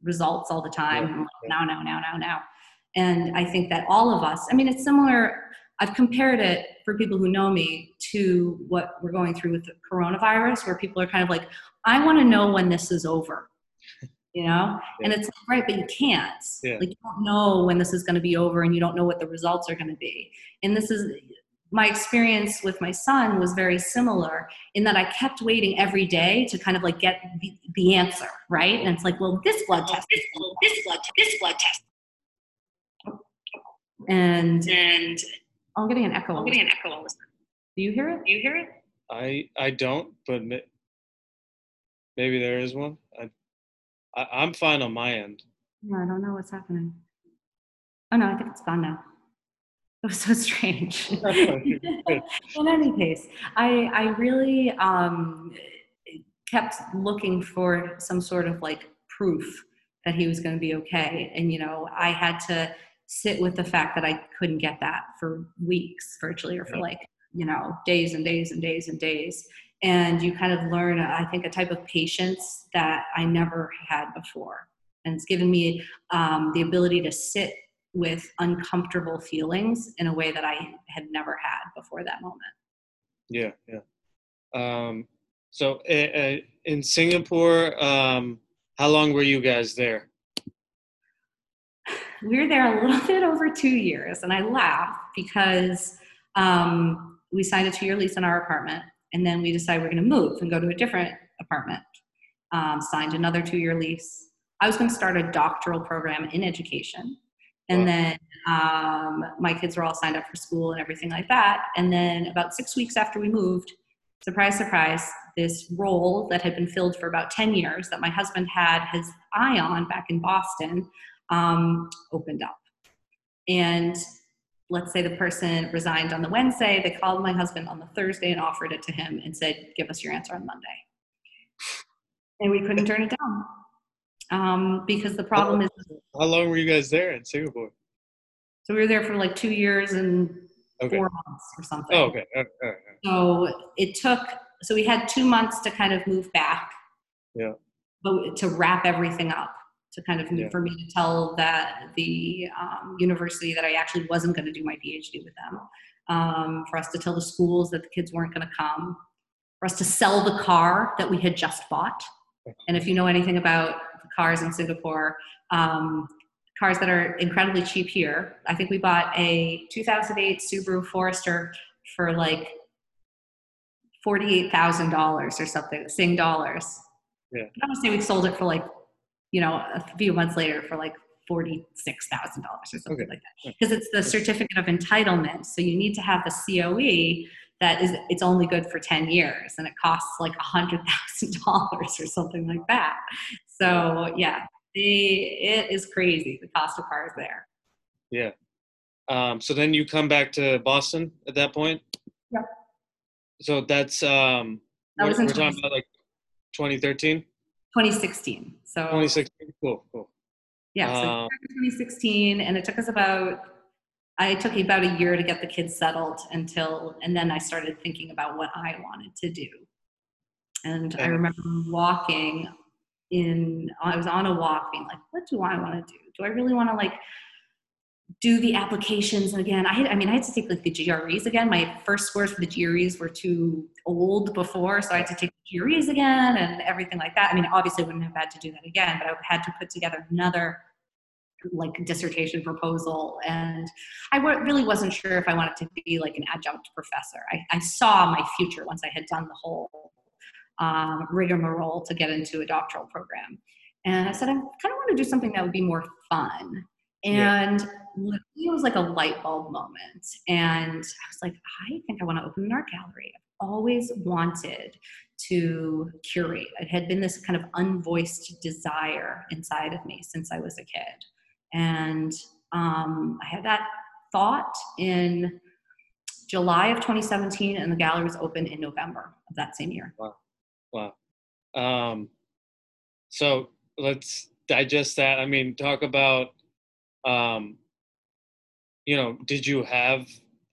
results all the time. Yeah, Now, now, now, now, now. And I think that all of us. I mean, it's similar. I've compared it for people who know me to what we're going through with the coronavirus, where people are kind of like, "I want to know when this is over," you know. And it's like, right, but you can't. Yeah. Like you don't know when this is going to be over, and you don't know what the results are going to be. And this is my experience with my son was very similar in that I kept waiting every day to kind of like get the, the answer, right? And it's like, well, this blood test, this blood, this blood, this blood test. And and I'm getting an echo. I'm getting an echo. All this do you hear it? Do you hear it? I I don't, but maybe there is one. I, I I'm fine on my end. No, I don't know what's happening. Oh no, I think it's gone now. <laughs> It was so strange. <laughs> <laughs> in any case, I I really um, kept looking for some sort of like proof that he was going to be okay, and you know I had to sit with the fact that I couldn't get that for weeks, virtually, or for Yeah. like you know days and days and days and days. And you kind of learn, I think, a type of patience that I never had before, and it's given me um, the ability to sit with uncomfortable feelings in a way that I had never had before that moment. Yeah, yeah. Um, so uh, in Singapore, um, how long were you guys there? We were there a little <laughs> bit over two years, and I laugh because um, we signed a two year lease in our apartment, and then we decided we're going to move and go to a different apartment. Um, signed another two year lease. I was going to start a doctoral program in education. And Wow. then um, my kids were all signed up for school and everything like that. And then about six weeks after we moved, surprise, surprise, this role that had been filled for about 10 years that my husband had his eye on back in Boston um, opened up. And let's say the person resigned on the Wednesday, they called my husband on the Thursday and offered it to him and said, Give us your answer on Monday. And we couldn't turn it down. Um, because the problem is, How long were you guys there in Singapore? so we were there for like two years and Okay. four months or something. Oh, okay. All right, all right, So it took, so we had two months to kind of move back. Yeah. But to wrap everything up, to kind of, Yeah. for me to tell that the um, university that I actually wasn't going to do my PhD with them, um, for us to tell the schools that the kids weren't going to come, for us to sell the car that we had just bought. And if you know anything about the cars in Singapore. Um, cars that are incredibly cheap here. I think we bought a 2008 Subaru Forester for like $48,000 or something, Sing dollars. Yeah. I to say we sold it for like, you know, a few months later for like $46,000 or something Okay. like that. Because it's the certificate of entitlement. So you need to have the COE that is, it's only good for 10 years and it costs like $100,000 <laughs> or something like that. So yeah, the, it is crazy the cost of cars there. Yeah. Um, so then you come back to Boston at that point. Yep. So that's um, That we're, we're talking about like 2013, 2016. So 2016. Cool, cool. yeah, so Um, 2016, and it took us about. I took about a year to get the kids settled until, and then I started thinking about what I wanted to do. And I remember walking in. I was on a walk, being like, "What do I want to do? Do I really want to like?" Do the applications again. I had I mean I had to take like the GREs again. My first scores for the GREs were too old before so I had to take the GREs again and everything like that. I mean obviously I wouldn't have had to do that again but I had to put together another like dissertation proposal. And I really wasn't sure if I wanted to be like an adjunct professor. I, I saw my future once I had done the whole um, rigmarole to get into a doctoral program. And I said I kind of want to do something that would be more fun. And literally it was like a light bulb moment. And I was like, I think I want to open an art gallery. I've always wanted to curate. It had been this kind of unvoiced desire inside of me since I was a kid. And um, I had that thought in July of 2017, and the gallery was open in November of that same year. Wow. Um, so let's digest that. I mean, talk about, um, you know, did you have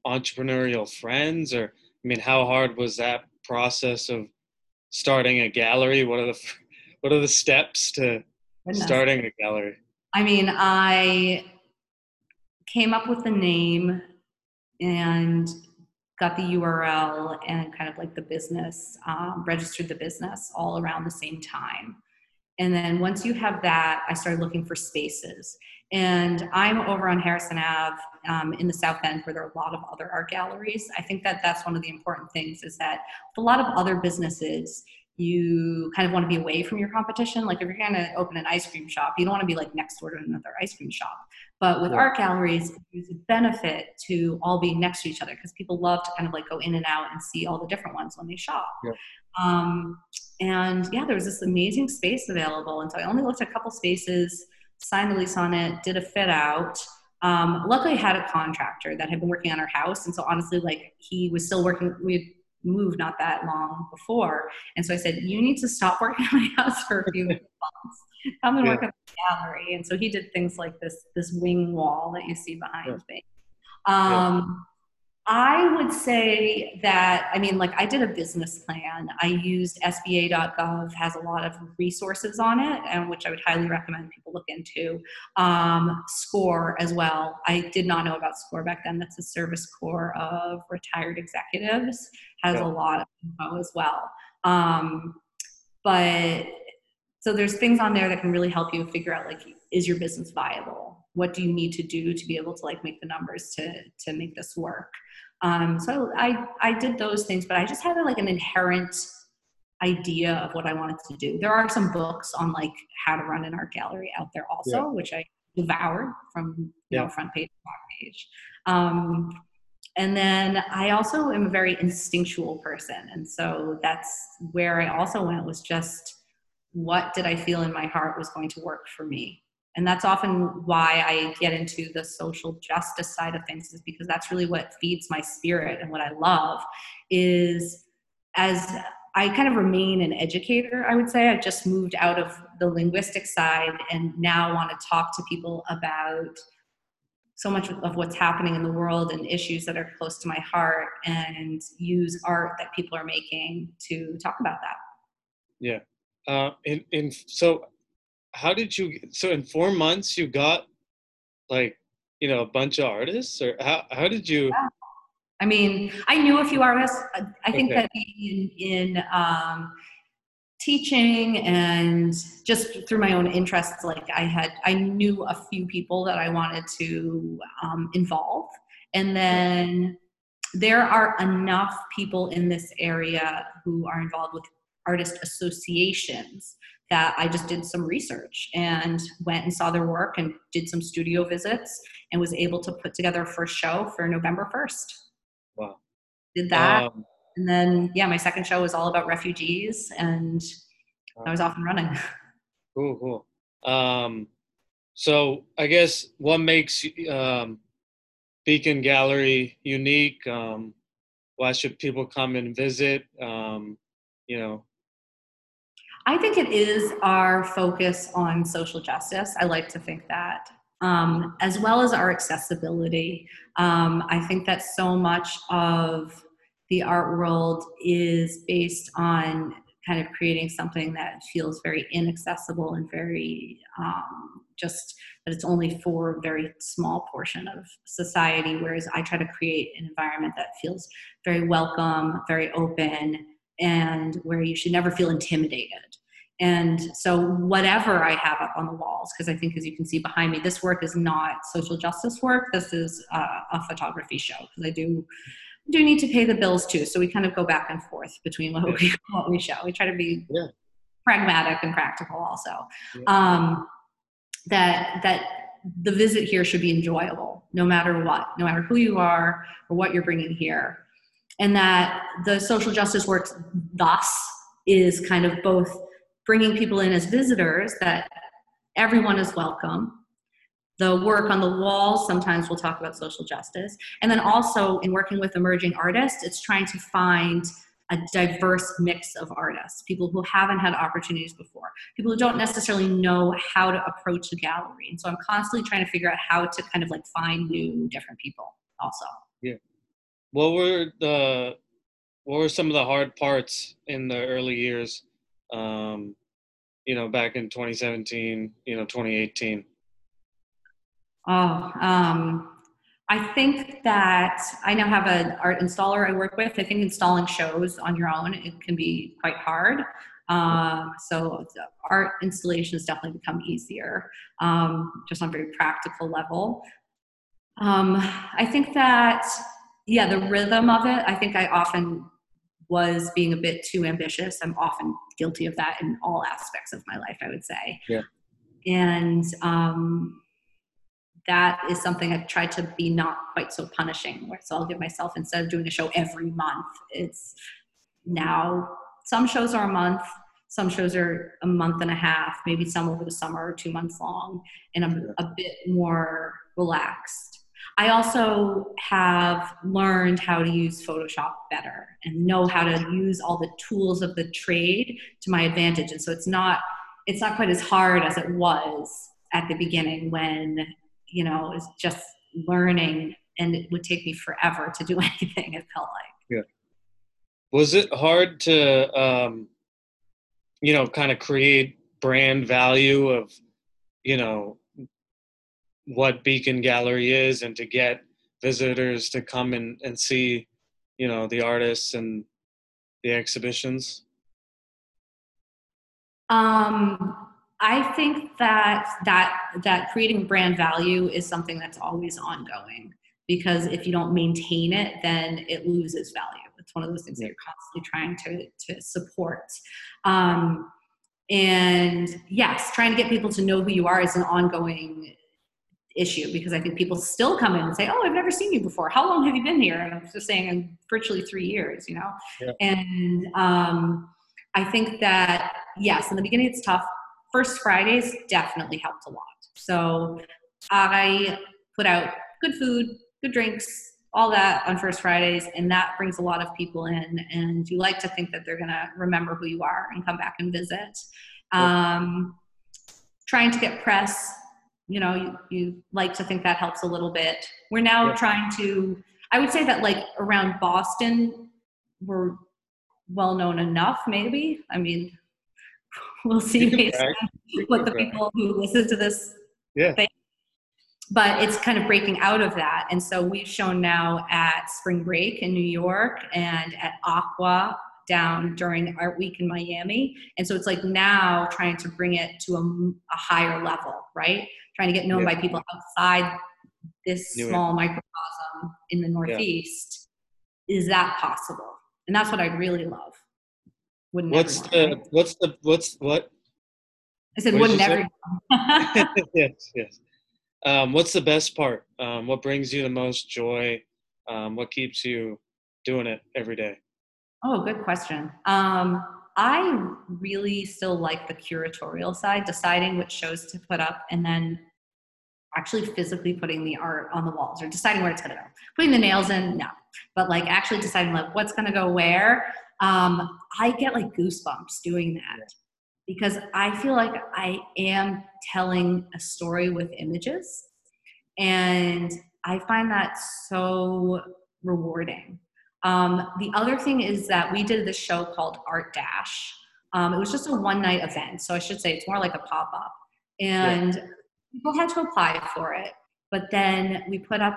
entrepreneurial friends, or I mean, how hard was that process of starting a gallery? What are the <laughs> what are the steps to Goodness. starting a gallery? I mean, I came up with the name and got the URL and kind of like the business, um, registered the business all around the same time. And then once you have that, I started looking for spaces. And I'm over on Harrison Ave um, in the South End where there are a lot of other art galleries. I think that that's one of the important things is that with a lot of other businesses, you kind of want to be away from your competition. Like if you're going to open an ice cream shop, you don't want to be like next door to another ice cream shop. But with Yeah. art galleries, there's a benefit to all being next to each other because people love to kind of like go in and out and see all the different ones when they shop. Yeah. Um, and yeah, there was this amazing space available. And so I only looked at a couple spaces, signed a lease on it, did a fit out. Um, luckily, I had a contractor that had been working on our house. And so honestly, like he was still working, we had moved not that long before. And so I said, You need to stop working on my house for a few <laughs> months. Come and Yeah. work at the gallery. And so he did things like this this wing wall that you see behind Yeah. me. Um, I would say that, I mean, like I did a business plan. I used SBA.gov, has a lot of resources on it, and which I would highly recommend people look into. Um, SCORE as well. I did not know about SCORE back then. That's a service corps of retired executives, has Yeah. a lot of info as well. Um, but so there's things on there that can really help you figure out like, is your business viable? What do you need to do to be able to like make the numbers to to make this work? Um, so I I did those things, but I just had like an inherent idea of what I wanted to do. There are some books on like how to run an art gallery out there also, Yeah. which I devoured from you know front page to back page. Um, and then I also am a very instinctual person, and so that's where I also went was just what did I feel in my heart was going to work for me. And that's often why I get into the social justice side of things, is because that's really what feeds my spirit and what I love is as I kind of remain an educator, I would say. I just moved out of the linguistic side and now want to talk to people about so much of what's happening in the world and issues that are close to my heart and use art that people are making to talk about that. Yeah. Uh, in in so, how did you? So in four months, you got like you know a bunch of artists, or how how did you? I mean, I knew a few artists. I- I think Okay. that in, in um, teaching and just through my own interests like i had i knew a few people that i wanted to um, involve and then there are enough people in this area who are involved with artist associations that I just did some research and went and saw their work and did some studio visits and was able to put together a first show for November 1st. Wow. Did that. Um, and then, yeah, my second show was all about refugees and I was off and running. <laughs> Cool, cool. Um, so I guess what makes um, Beacon Gallery unique? Um, why should people come and visit? Um, you know, I think it is our focus on social justice. I like to think that, um, as well as our accessibility. Um, I think that so much of the art world is based on kind of creating something that feels very inaccessible and very um, just that it's only for a very small portion of society. Whereas I try to create an environment that feels very welcome, very open, and where you should never feel intimidated. And so, whatever I have up on the walls, because I think as you can see behind me, this work is not social justice work. This is a photography show because I do do need to pay the bills too. So we kind of go back and forth between what, we, <laughs> what we show. We try to be yeah. pragmatic and practical also. Yeah. Um, that that the visit here should be enjoyable, no matter what, no matter who you are or what you're bringing here and that the social justice work thus is kind of both bringing people in as visitors that everyone is welcome. The work on the wall sometimes we'll talk about social justice. And then also in working with emerging artists it's trying to find a diverse mix of artists people who haven't had opportunities before people who don't necessarily know how to approach the gallery. And so i'm constantly trying to figure out how to kind of like find new different people also. Yeah what were the what were some of the hard parts in the early years um, you know back in 2017 you know 2018 oh um, i think that i now have an art installer i work with. I think installing shows on your own it can be quite hard. Um, so art installations definitely become easier um, just on a very practical level. Um, i think that yeah, the rhythm of it, I think I often was being a bit too ambitious. I'm often guilty of that in all aspects of my life, I would say. Yeah. And um, that is something I've tried to be not quite so punishing. Where So I'll give myself, instead of doing a show every month, it's now some shows are a month, some shows are a month and a half, maybe some over the summer or two months long, and I'm a bit more relaxed. I also have learned how to use Photoshop better and know how to use all the tools of the trade to my advantage. And so it's not it's not quite as hard as it was at the beginning when you know it's just learning and it would take me forever to do <laughs> anything. It felt like. Yeah. Was it hard to um, you know kind of create brand value of you know what Beacon Gallery is and to get visitors to come and, and see, you know, the artists and the exhibitions? Um, I think that that that creating brand value is something that's always ongoing because if you don't maintain it, then it loses value. It's one of those things that you're constantly trying to to support. Um, and yes, trying to get people to know who you are is an ongoing issue because I think people still come in and say, "Oh, I've never seen you before. How long have you been here?" And I'm just saying, "In virtually three years," you know. Yeah. And um, I think that yes, in the beginning it's tough. First Fridays definitely helped a lot. So I put out good food, good drinks, all that on First Fridays, and that brings a lot of people in. And you like to think that they're going to remember who you are and come back and visit. Yeah. Um, trying to get press you know you, you like to think that helps a little bit. We're now trying to i would say that like around boston we're well known enough maybe. I mean <laughs> we'll see based on what the people who listen to this yeah. think. But it's kind of breaking out of that. And so we've shown now at spring break in new york and at aqua down during art week in miami and so it's like now trying to bring it to a, a higher level right trying to get known Yeah. by people outside this New small microcosm in the northeast is that possible and that's what i'd really love wouldn't What's everyone, the right? what's the what's what? i said wouldn't everyone <laughs> <laughs> yes, yes. Um, what's the best part? Um, what brings you the most joy? Um, what keeps you doing it every day? Oh, good question. Um, I really still like the curatorial side, deciding which shows to put up and then actually physically putting the art on the walls or deciding where it's going to go. Putting the nails in, no. But like actually deciding like what's going to go where. Um, I get like goosebumps doing that because I feel like I am telling a story with images. And I find that so rewarding. Um, the other thing is that we did this show called Art Dash. Um, it was just a one night event, so I should say it's more like a pop up. And people had to apply for it, but then we put up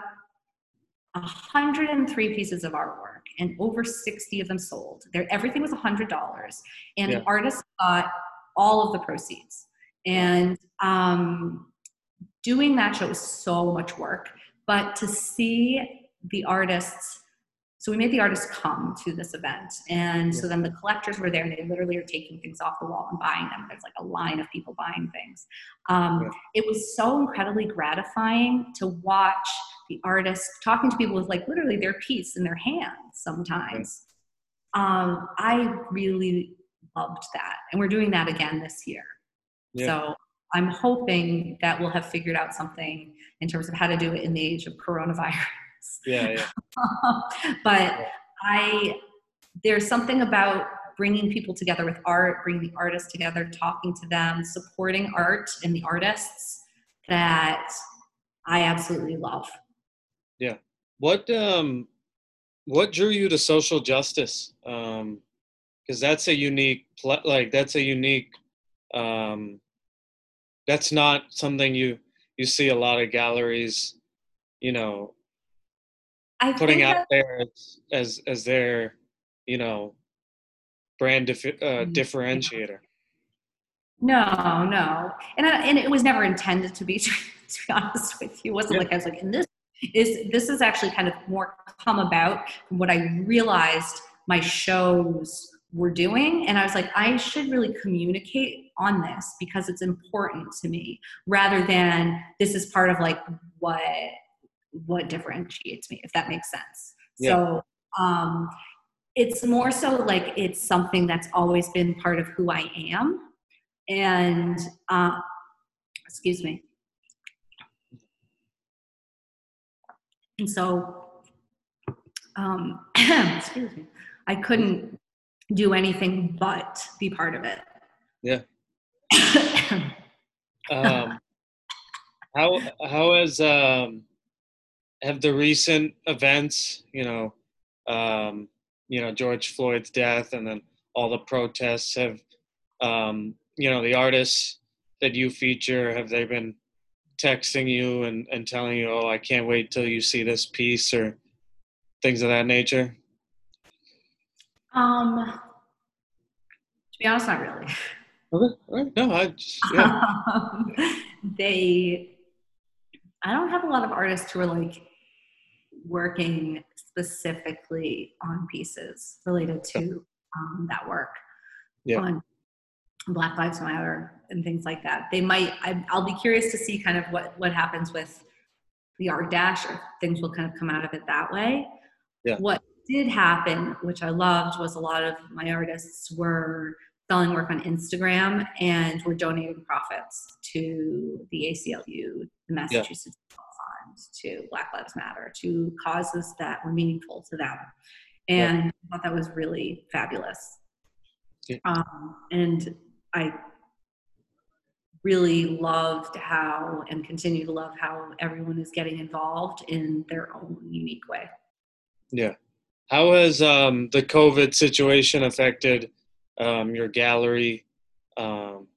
103 pieces of artwork and over 60 of them sold. There, everything was $100, and Yeah. the artist got all of the proceeds. And um, doing that show was so much work, but to see the artists so we made the artists come to this event. And so then the collectors were there and they literally are taking things off the wall and buying them. There's like a line of people buying things. Um, Yeah. it was so incredibly gratifying to watch the artists talking to people with like literally their piece in their hands sometimes. Um, i really loved that. And we're doing that again this year. Yeah. so i'm hoping that we'll have figured out something in terms of how to do it in the age of coronavirus Yeah, yeah, <laughs> but I there's something about bringing people together with art, bringing the artists together, talking to them, supporting art and the artists that I absolutely love. Yeah. What um, what drew you to social justice? Um, because that's a unique, like that's a unique, um, that's not something you you see a lot of galleries, you know, I putting out there as as, as their, you know, brand diffi- uh, Mhm. differentiator. No, no, and I, and it was never intended to be. <laughs> To be honest with you, it wasn't Yeah. like I was like, and this is this is actually kind of more come about from what I realized my shows were doing, and I was like, I should really communicate on this because it's important to me, rather than this is part of like what what differentiates me, if that makes sense. Yeah. So. um it's more so like it's something that's always been part of who I am and uh, excuse me and so um, <coughs> excuse me i couldn't do anything but be part of it Yeah. <coughs> Um, how how has um, have the recent events, you know, um, you know George Floyd's death, and then all the protests have, um, you know, the artists that you feature have they been texting you and, and telling you, oh, I can't wait till you see this piece or things of that nature? um to be honest not really Okay. All right. No, I just, <laughs> yeah. um, they i don't have a lot of artists who are like working specifically on pieces related to um, that work Yeah. on black lives matter and things like that they might I, i'll be curious to see kind of what what happens with the art dash or things will kind of come out of it that way Yeah. what did happen which i loved was a lot of my artists were selling work on Instagram and we're donating profits to the ACLU, the Massachusetts Fund, to Black Lives Matter, to causes that were meaningful to them. And I thought that was really fabulous. Yeah. Um, and I really loved how and continue to love how everyone is getting involved in their own unique way. Yeah. How has um, the COVID situation affected um, your gallery? Um,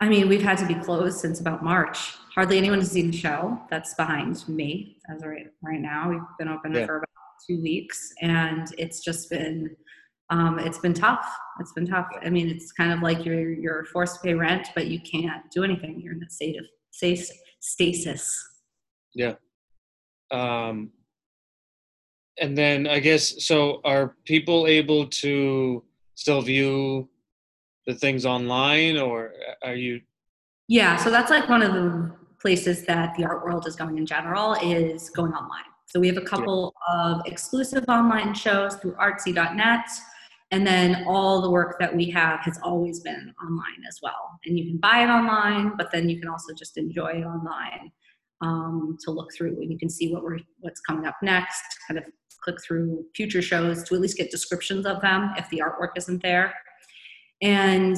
I mean, we've had to be closed since about March. Hardly anyone has seen the show. That's behind me as of right, right now. We've been open Yeah. for about two weeks, and it's just been um, it's been tough. It's been tough. I mean, it's kind of like you're you're forced to pay rent, but you can't do anything. You're in a state of stasis. Yeah. Um, and then I guess so. Are people able to still view the things online, or are you? Yeah, so that's like one of the places that the art world is going in general is going online. So we have a couple yeah. of exclusive online shows through artsy.net. And then all the work that we have has always been online as well. And you can buy it online, but then you can also just enjoy it online um, to look through and you can see what we're what's coming up next, kind of click through future shows to at least get descriptions of them if the artwork isn't there. And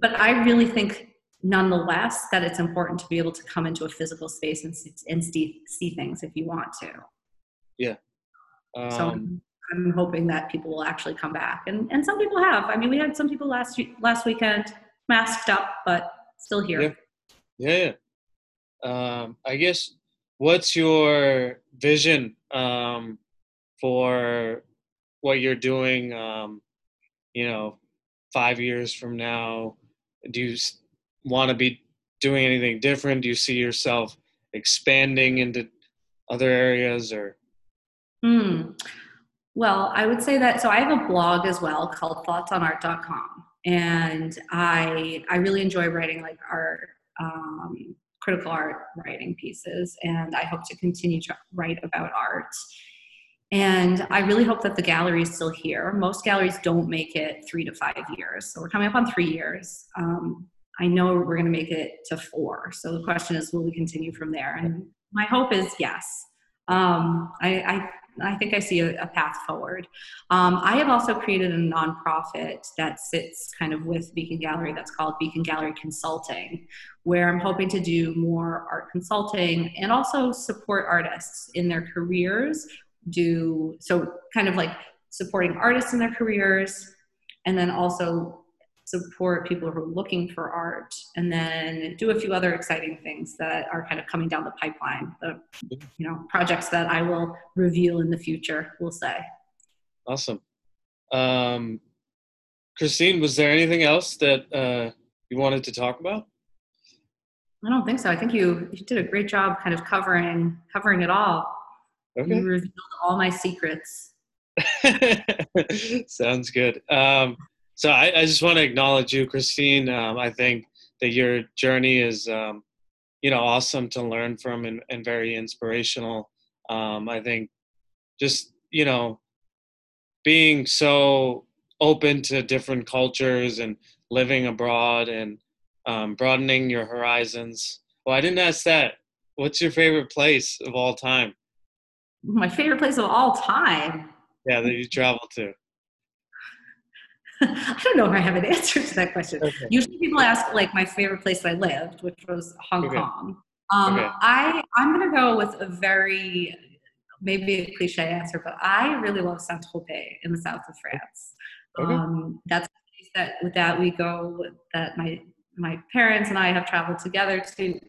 but I really think nonetheless that it's important to be able to come into a physical space and, and see, see things if you want to. Yeah. Um, so I'm hoping that people will actually come back, and and some people have. I mean, we had some people last last weekend masked up, but still here. Yeah. Yeah. yeah. Um, I guess what's your vision um, for what you're doing? Um, you know, five years from now, do you want to be doing anything different? Do you see yourself expanding into other areas or? Hmm. Well, I would say that so I have a blog as well called thoughtsonart.com and I I really enjoy writing like art um, critical art writing pieces and I hope to continue to write about art. And I really hope that the gallery is still here. Most galleries don't make it three to five years. So we're coming up on three years. Um, I know we're going to make it to four. So the question is, will we continue from there? And my hope is yes. Um, I, I I think I see a, a path forward. Um, I have also created a nonprofit that sits kind of with Beacon Gallery that's called Beacon Gallery Consulting, where I'm hoping to do more art consulting and also support artists in their careers. Do so kind of like supporting artists in their careers and then also support people who are looking for art, and then do a few other exciting things that are kind of coming down the pipeline. The you know projects that I will reveal in the future. We'll say. Awesome, um, Christine. Was there anything else that uh, you wanted to talk about? I don't think so. I think you you did a great job, kind of covering covering it all. Okay. You revealed all my secrets. <laughs> Sounds good. Um, so I, I just want to acknowledge you, Christine. Um, I think that your journey is, um, you know, awesome to learn from and, and very inspirational. Um, I think just, you know, being so open to different cultures and living abroad and um, broadening your horizons. Well, I didn't ask that. What's your favorite place of all time? My favorite place of all time. Yeah, that you travel to. <laughs> I don't know if I have an <laughs> answer to that question. Okay. Usually people ask like my favorite place I lived, which was Hong okay. Kong. Um, okay. I I'm gonna go with a very maybe a cliche answer, but I really love Saint Tropez in the south of France. Um, that's that with that we go that my my parents and I have traveled together to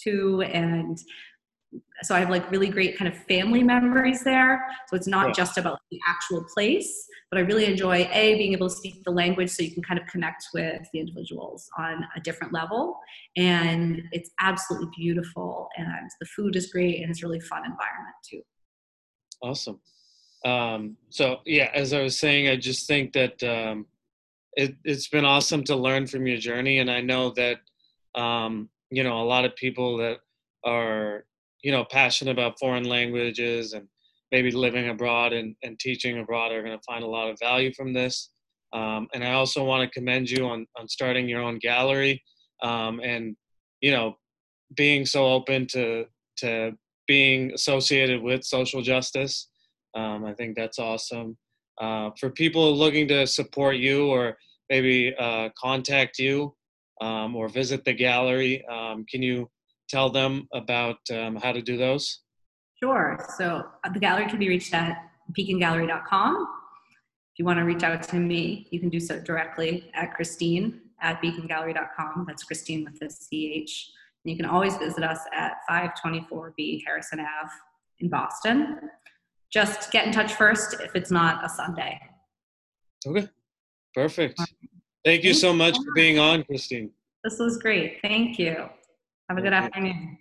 to and so I have like really great kind of family memories there. So it's not yeah. just about the actual place, but I really enjoy a being able to speak the language so you can kind of connect with the individuals on a different level. And it's absolutely beautiful, and the food is great, and it's really fun environment too. Awesome. Um, so yeah, as I was saying, I just think that um, it, has been awesome to learn from your journey, and I know that um, you know a lot of people that are you know passionate about foreign languages and maybe living abroad and, and teaching abroad are going to find a lot of value from this. Um, and i also want to commend you on, on starting your own gallery um, and you know being so open to to being associated with social justice. Um, i think that's awesome. Uh, for people looking to support you or maybe uh, contact you um, or visit the gallery um, can you tell them about um, how to do those? Sure. So uh, the gallery can be reached at beacongallery.com. If you want to reach out to me, you can do so directly at Christine at beacongallery.com. That's Christine with the CH. And you can always visit us at 524B Harrison Ave in Boston. just get in touch first if it's not a Sunday. Okay, perfect. Thank you so much for being on, Christine. This was great. Thank you. Have a good afternoon.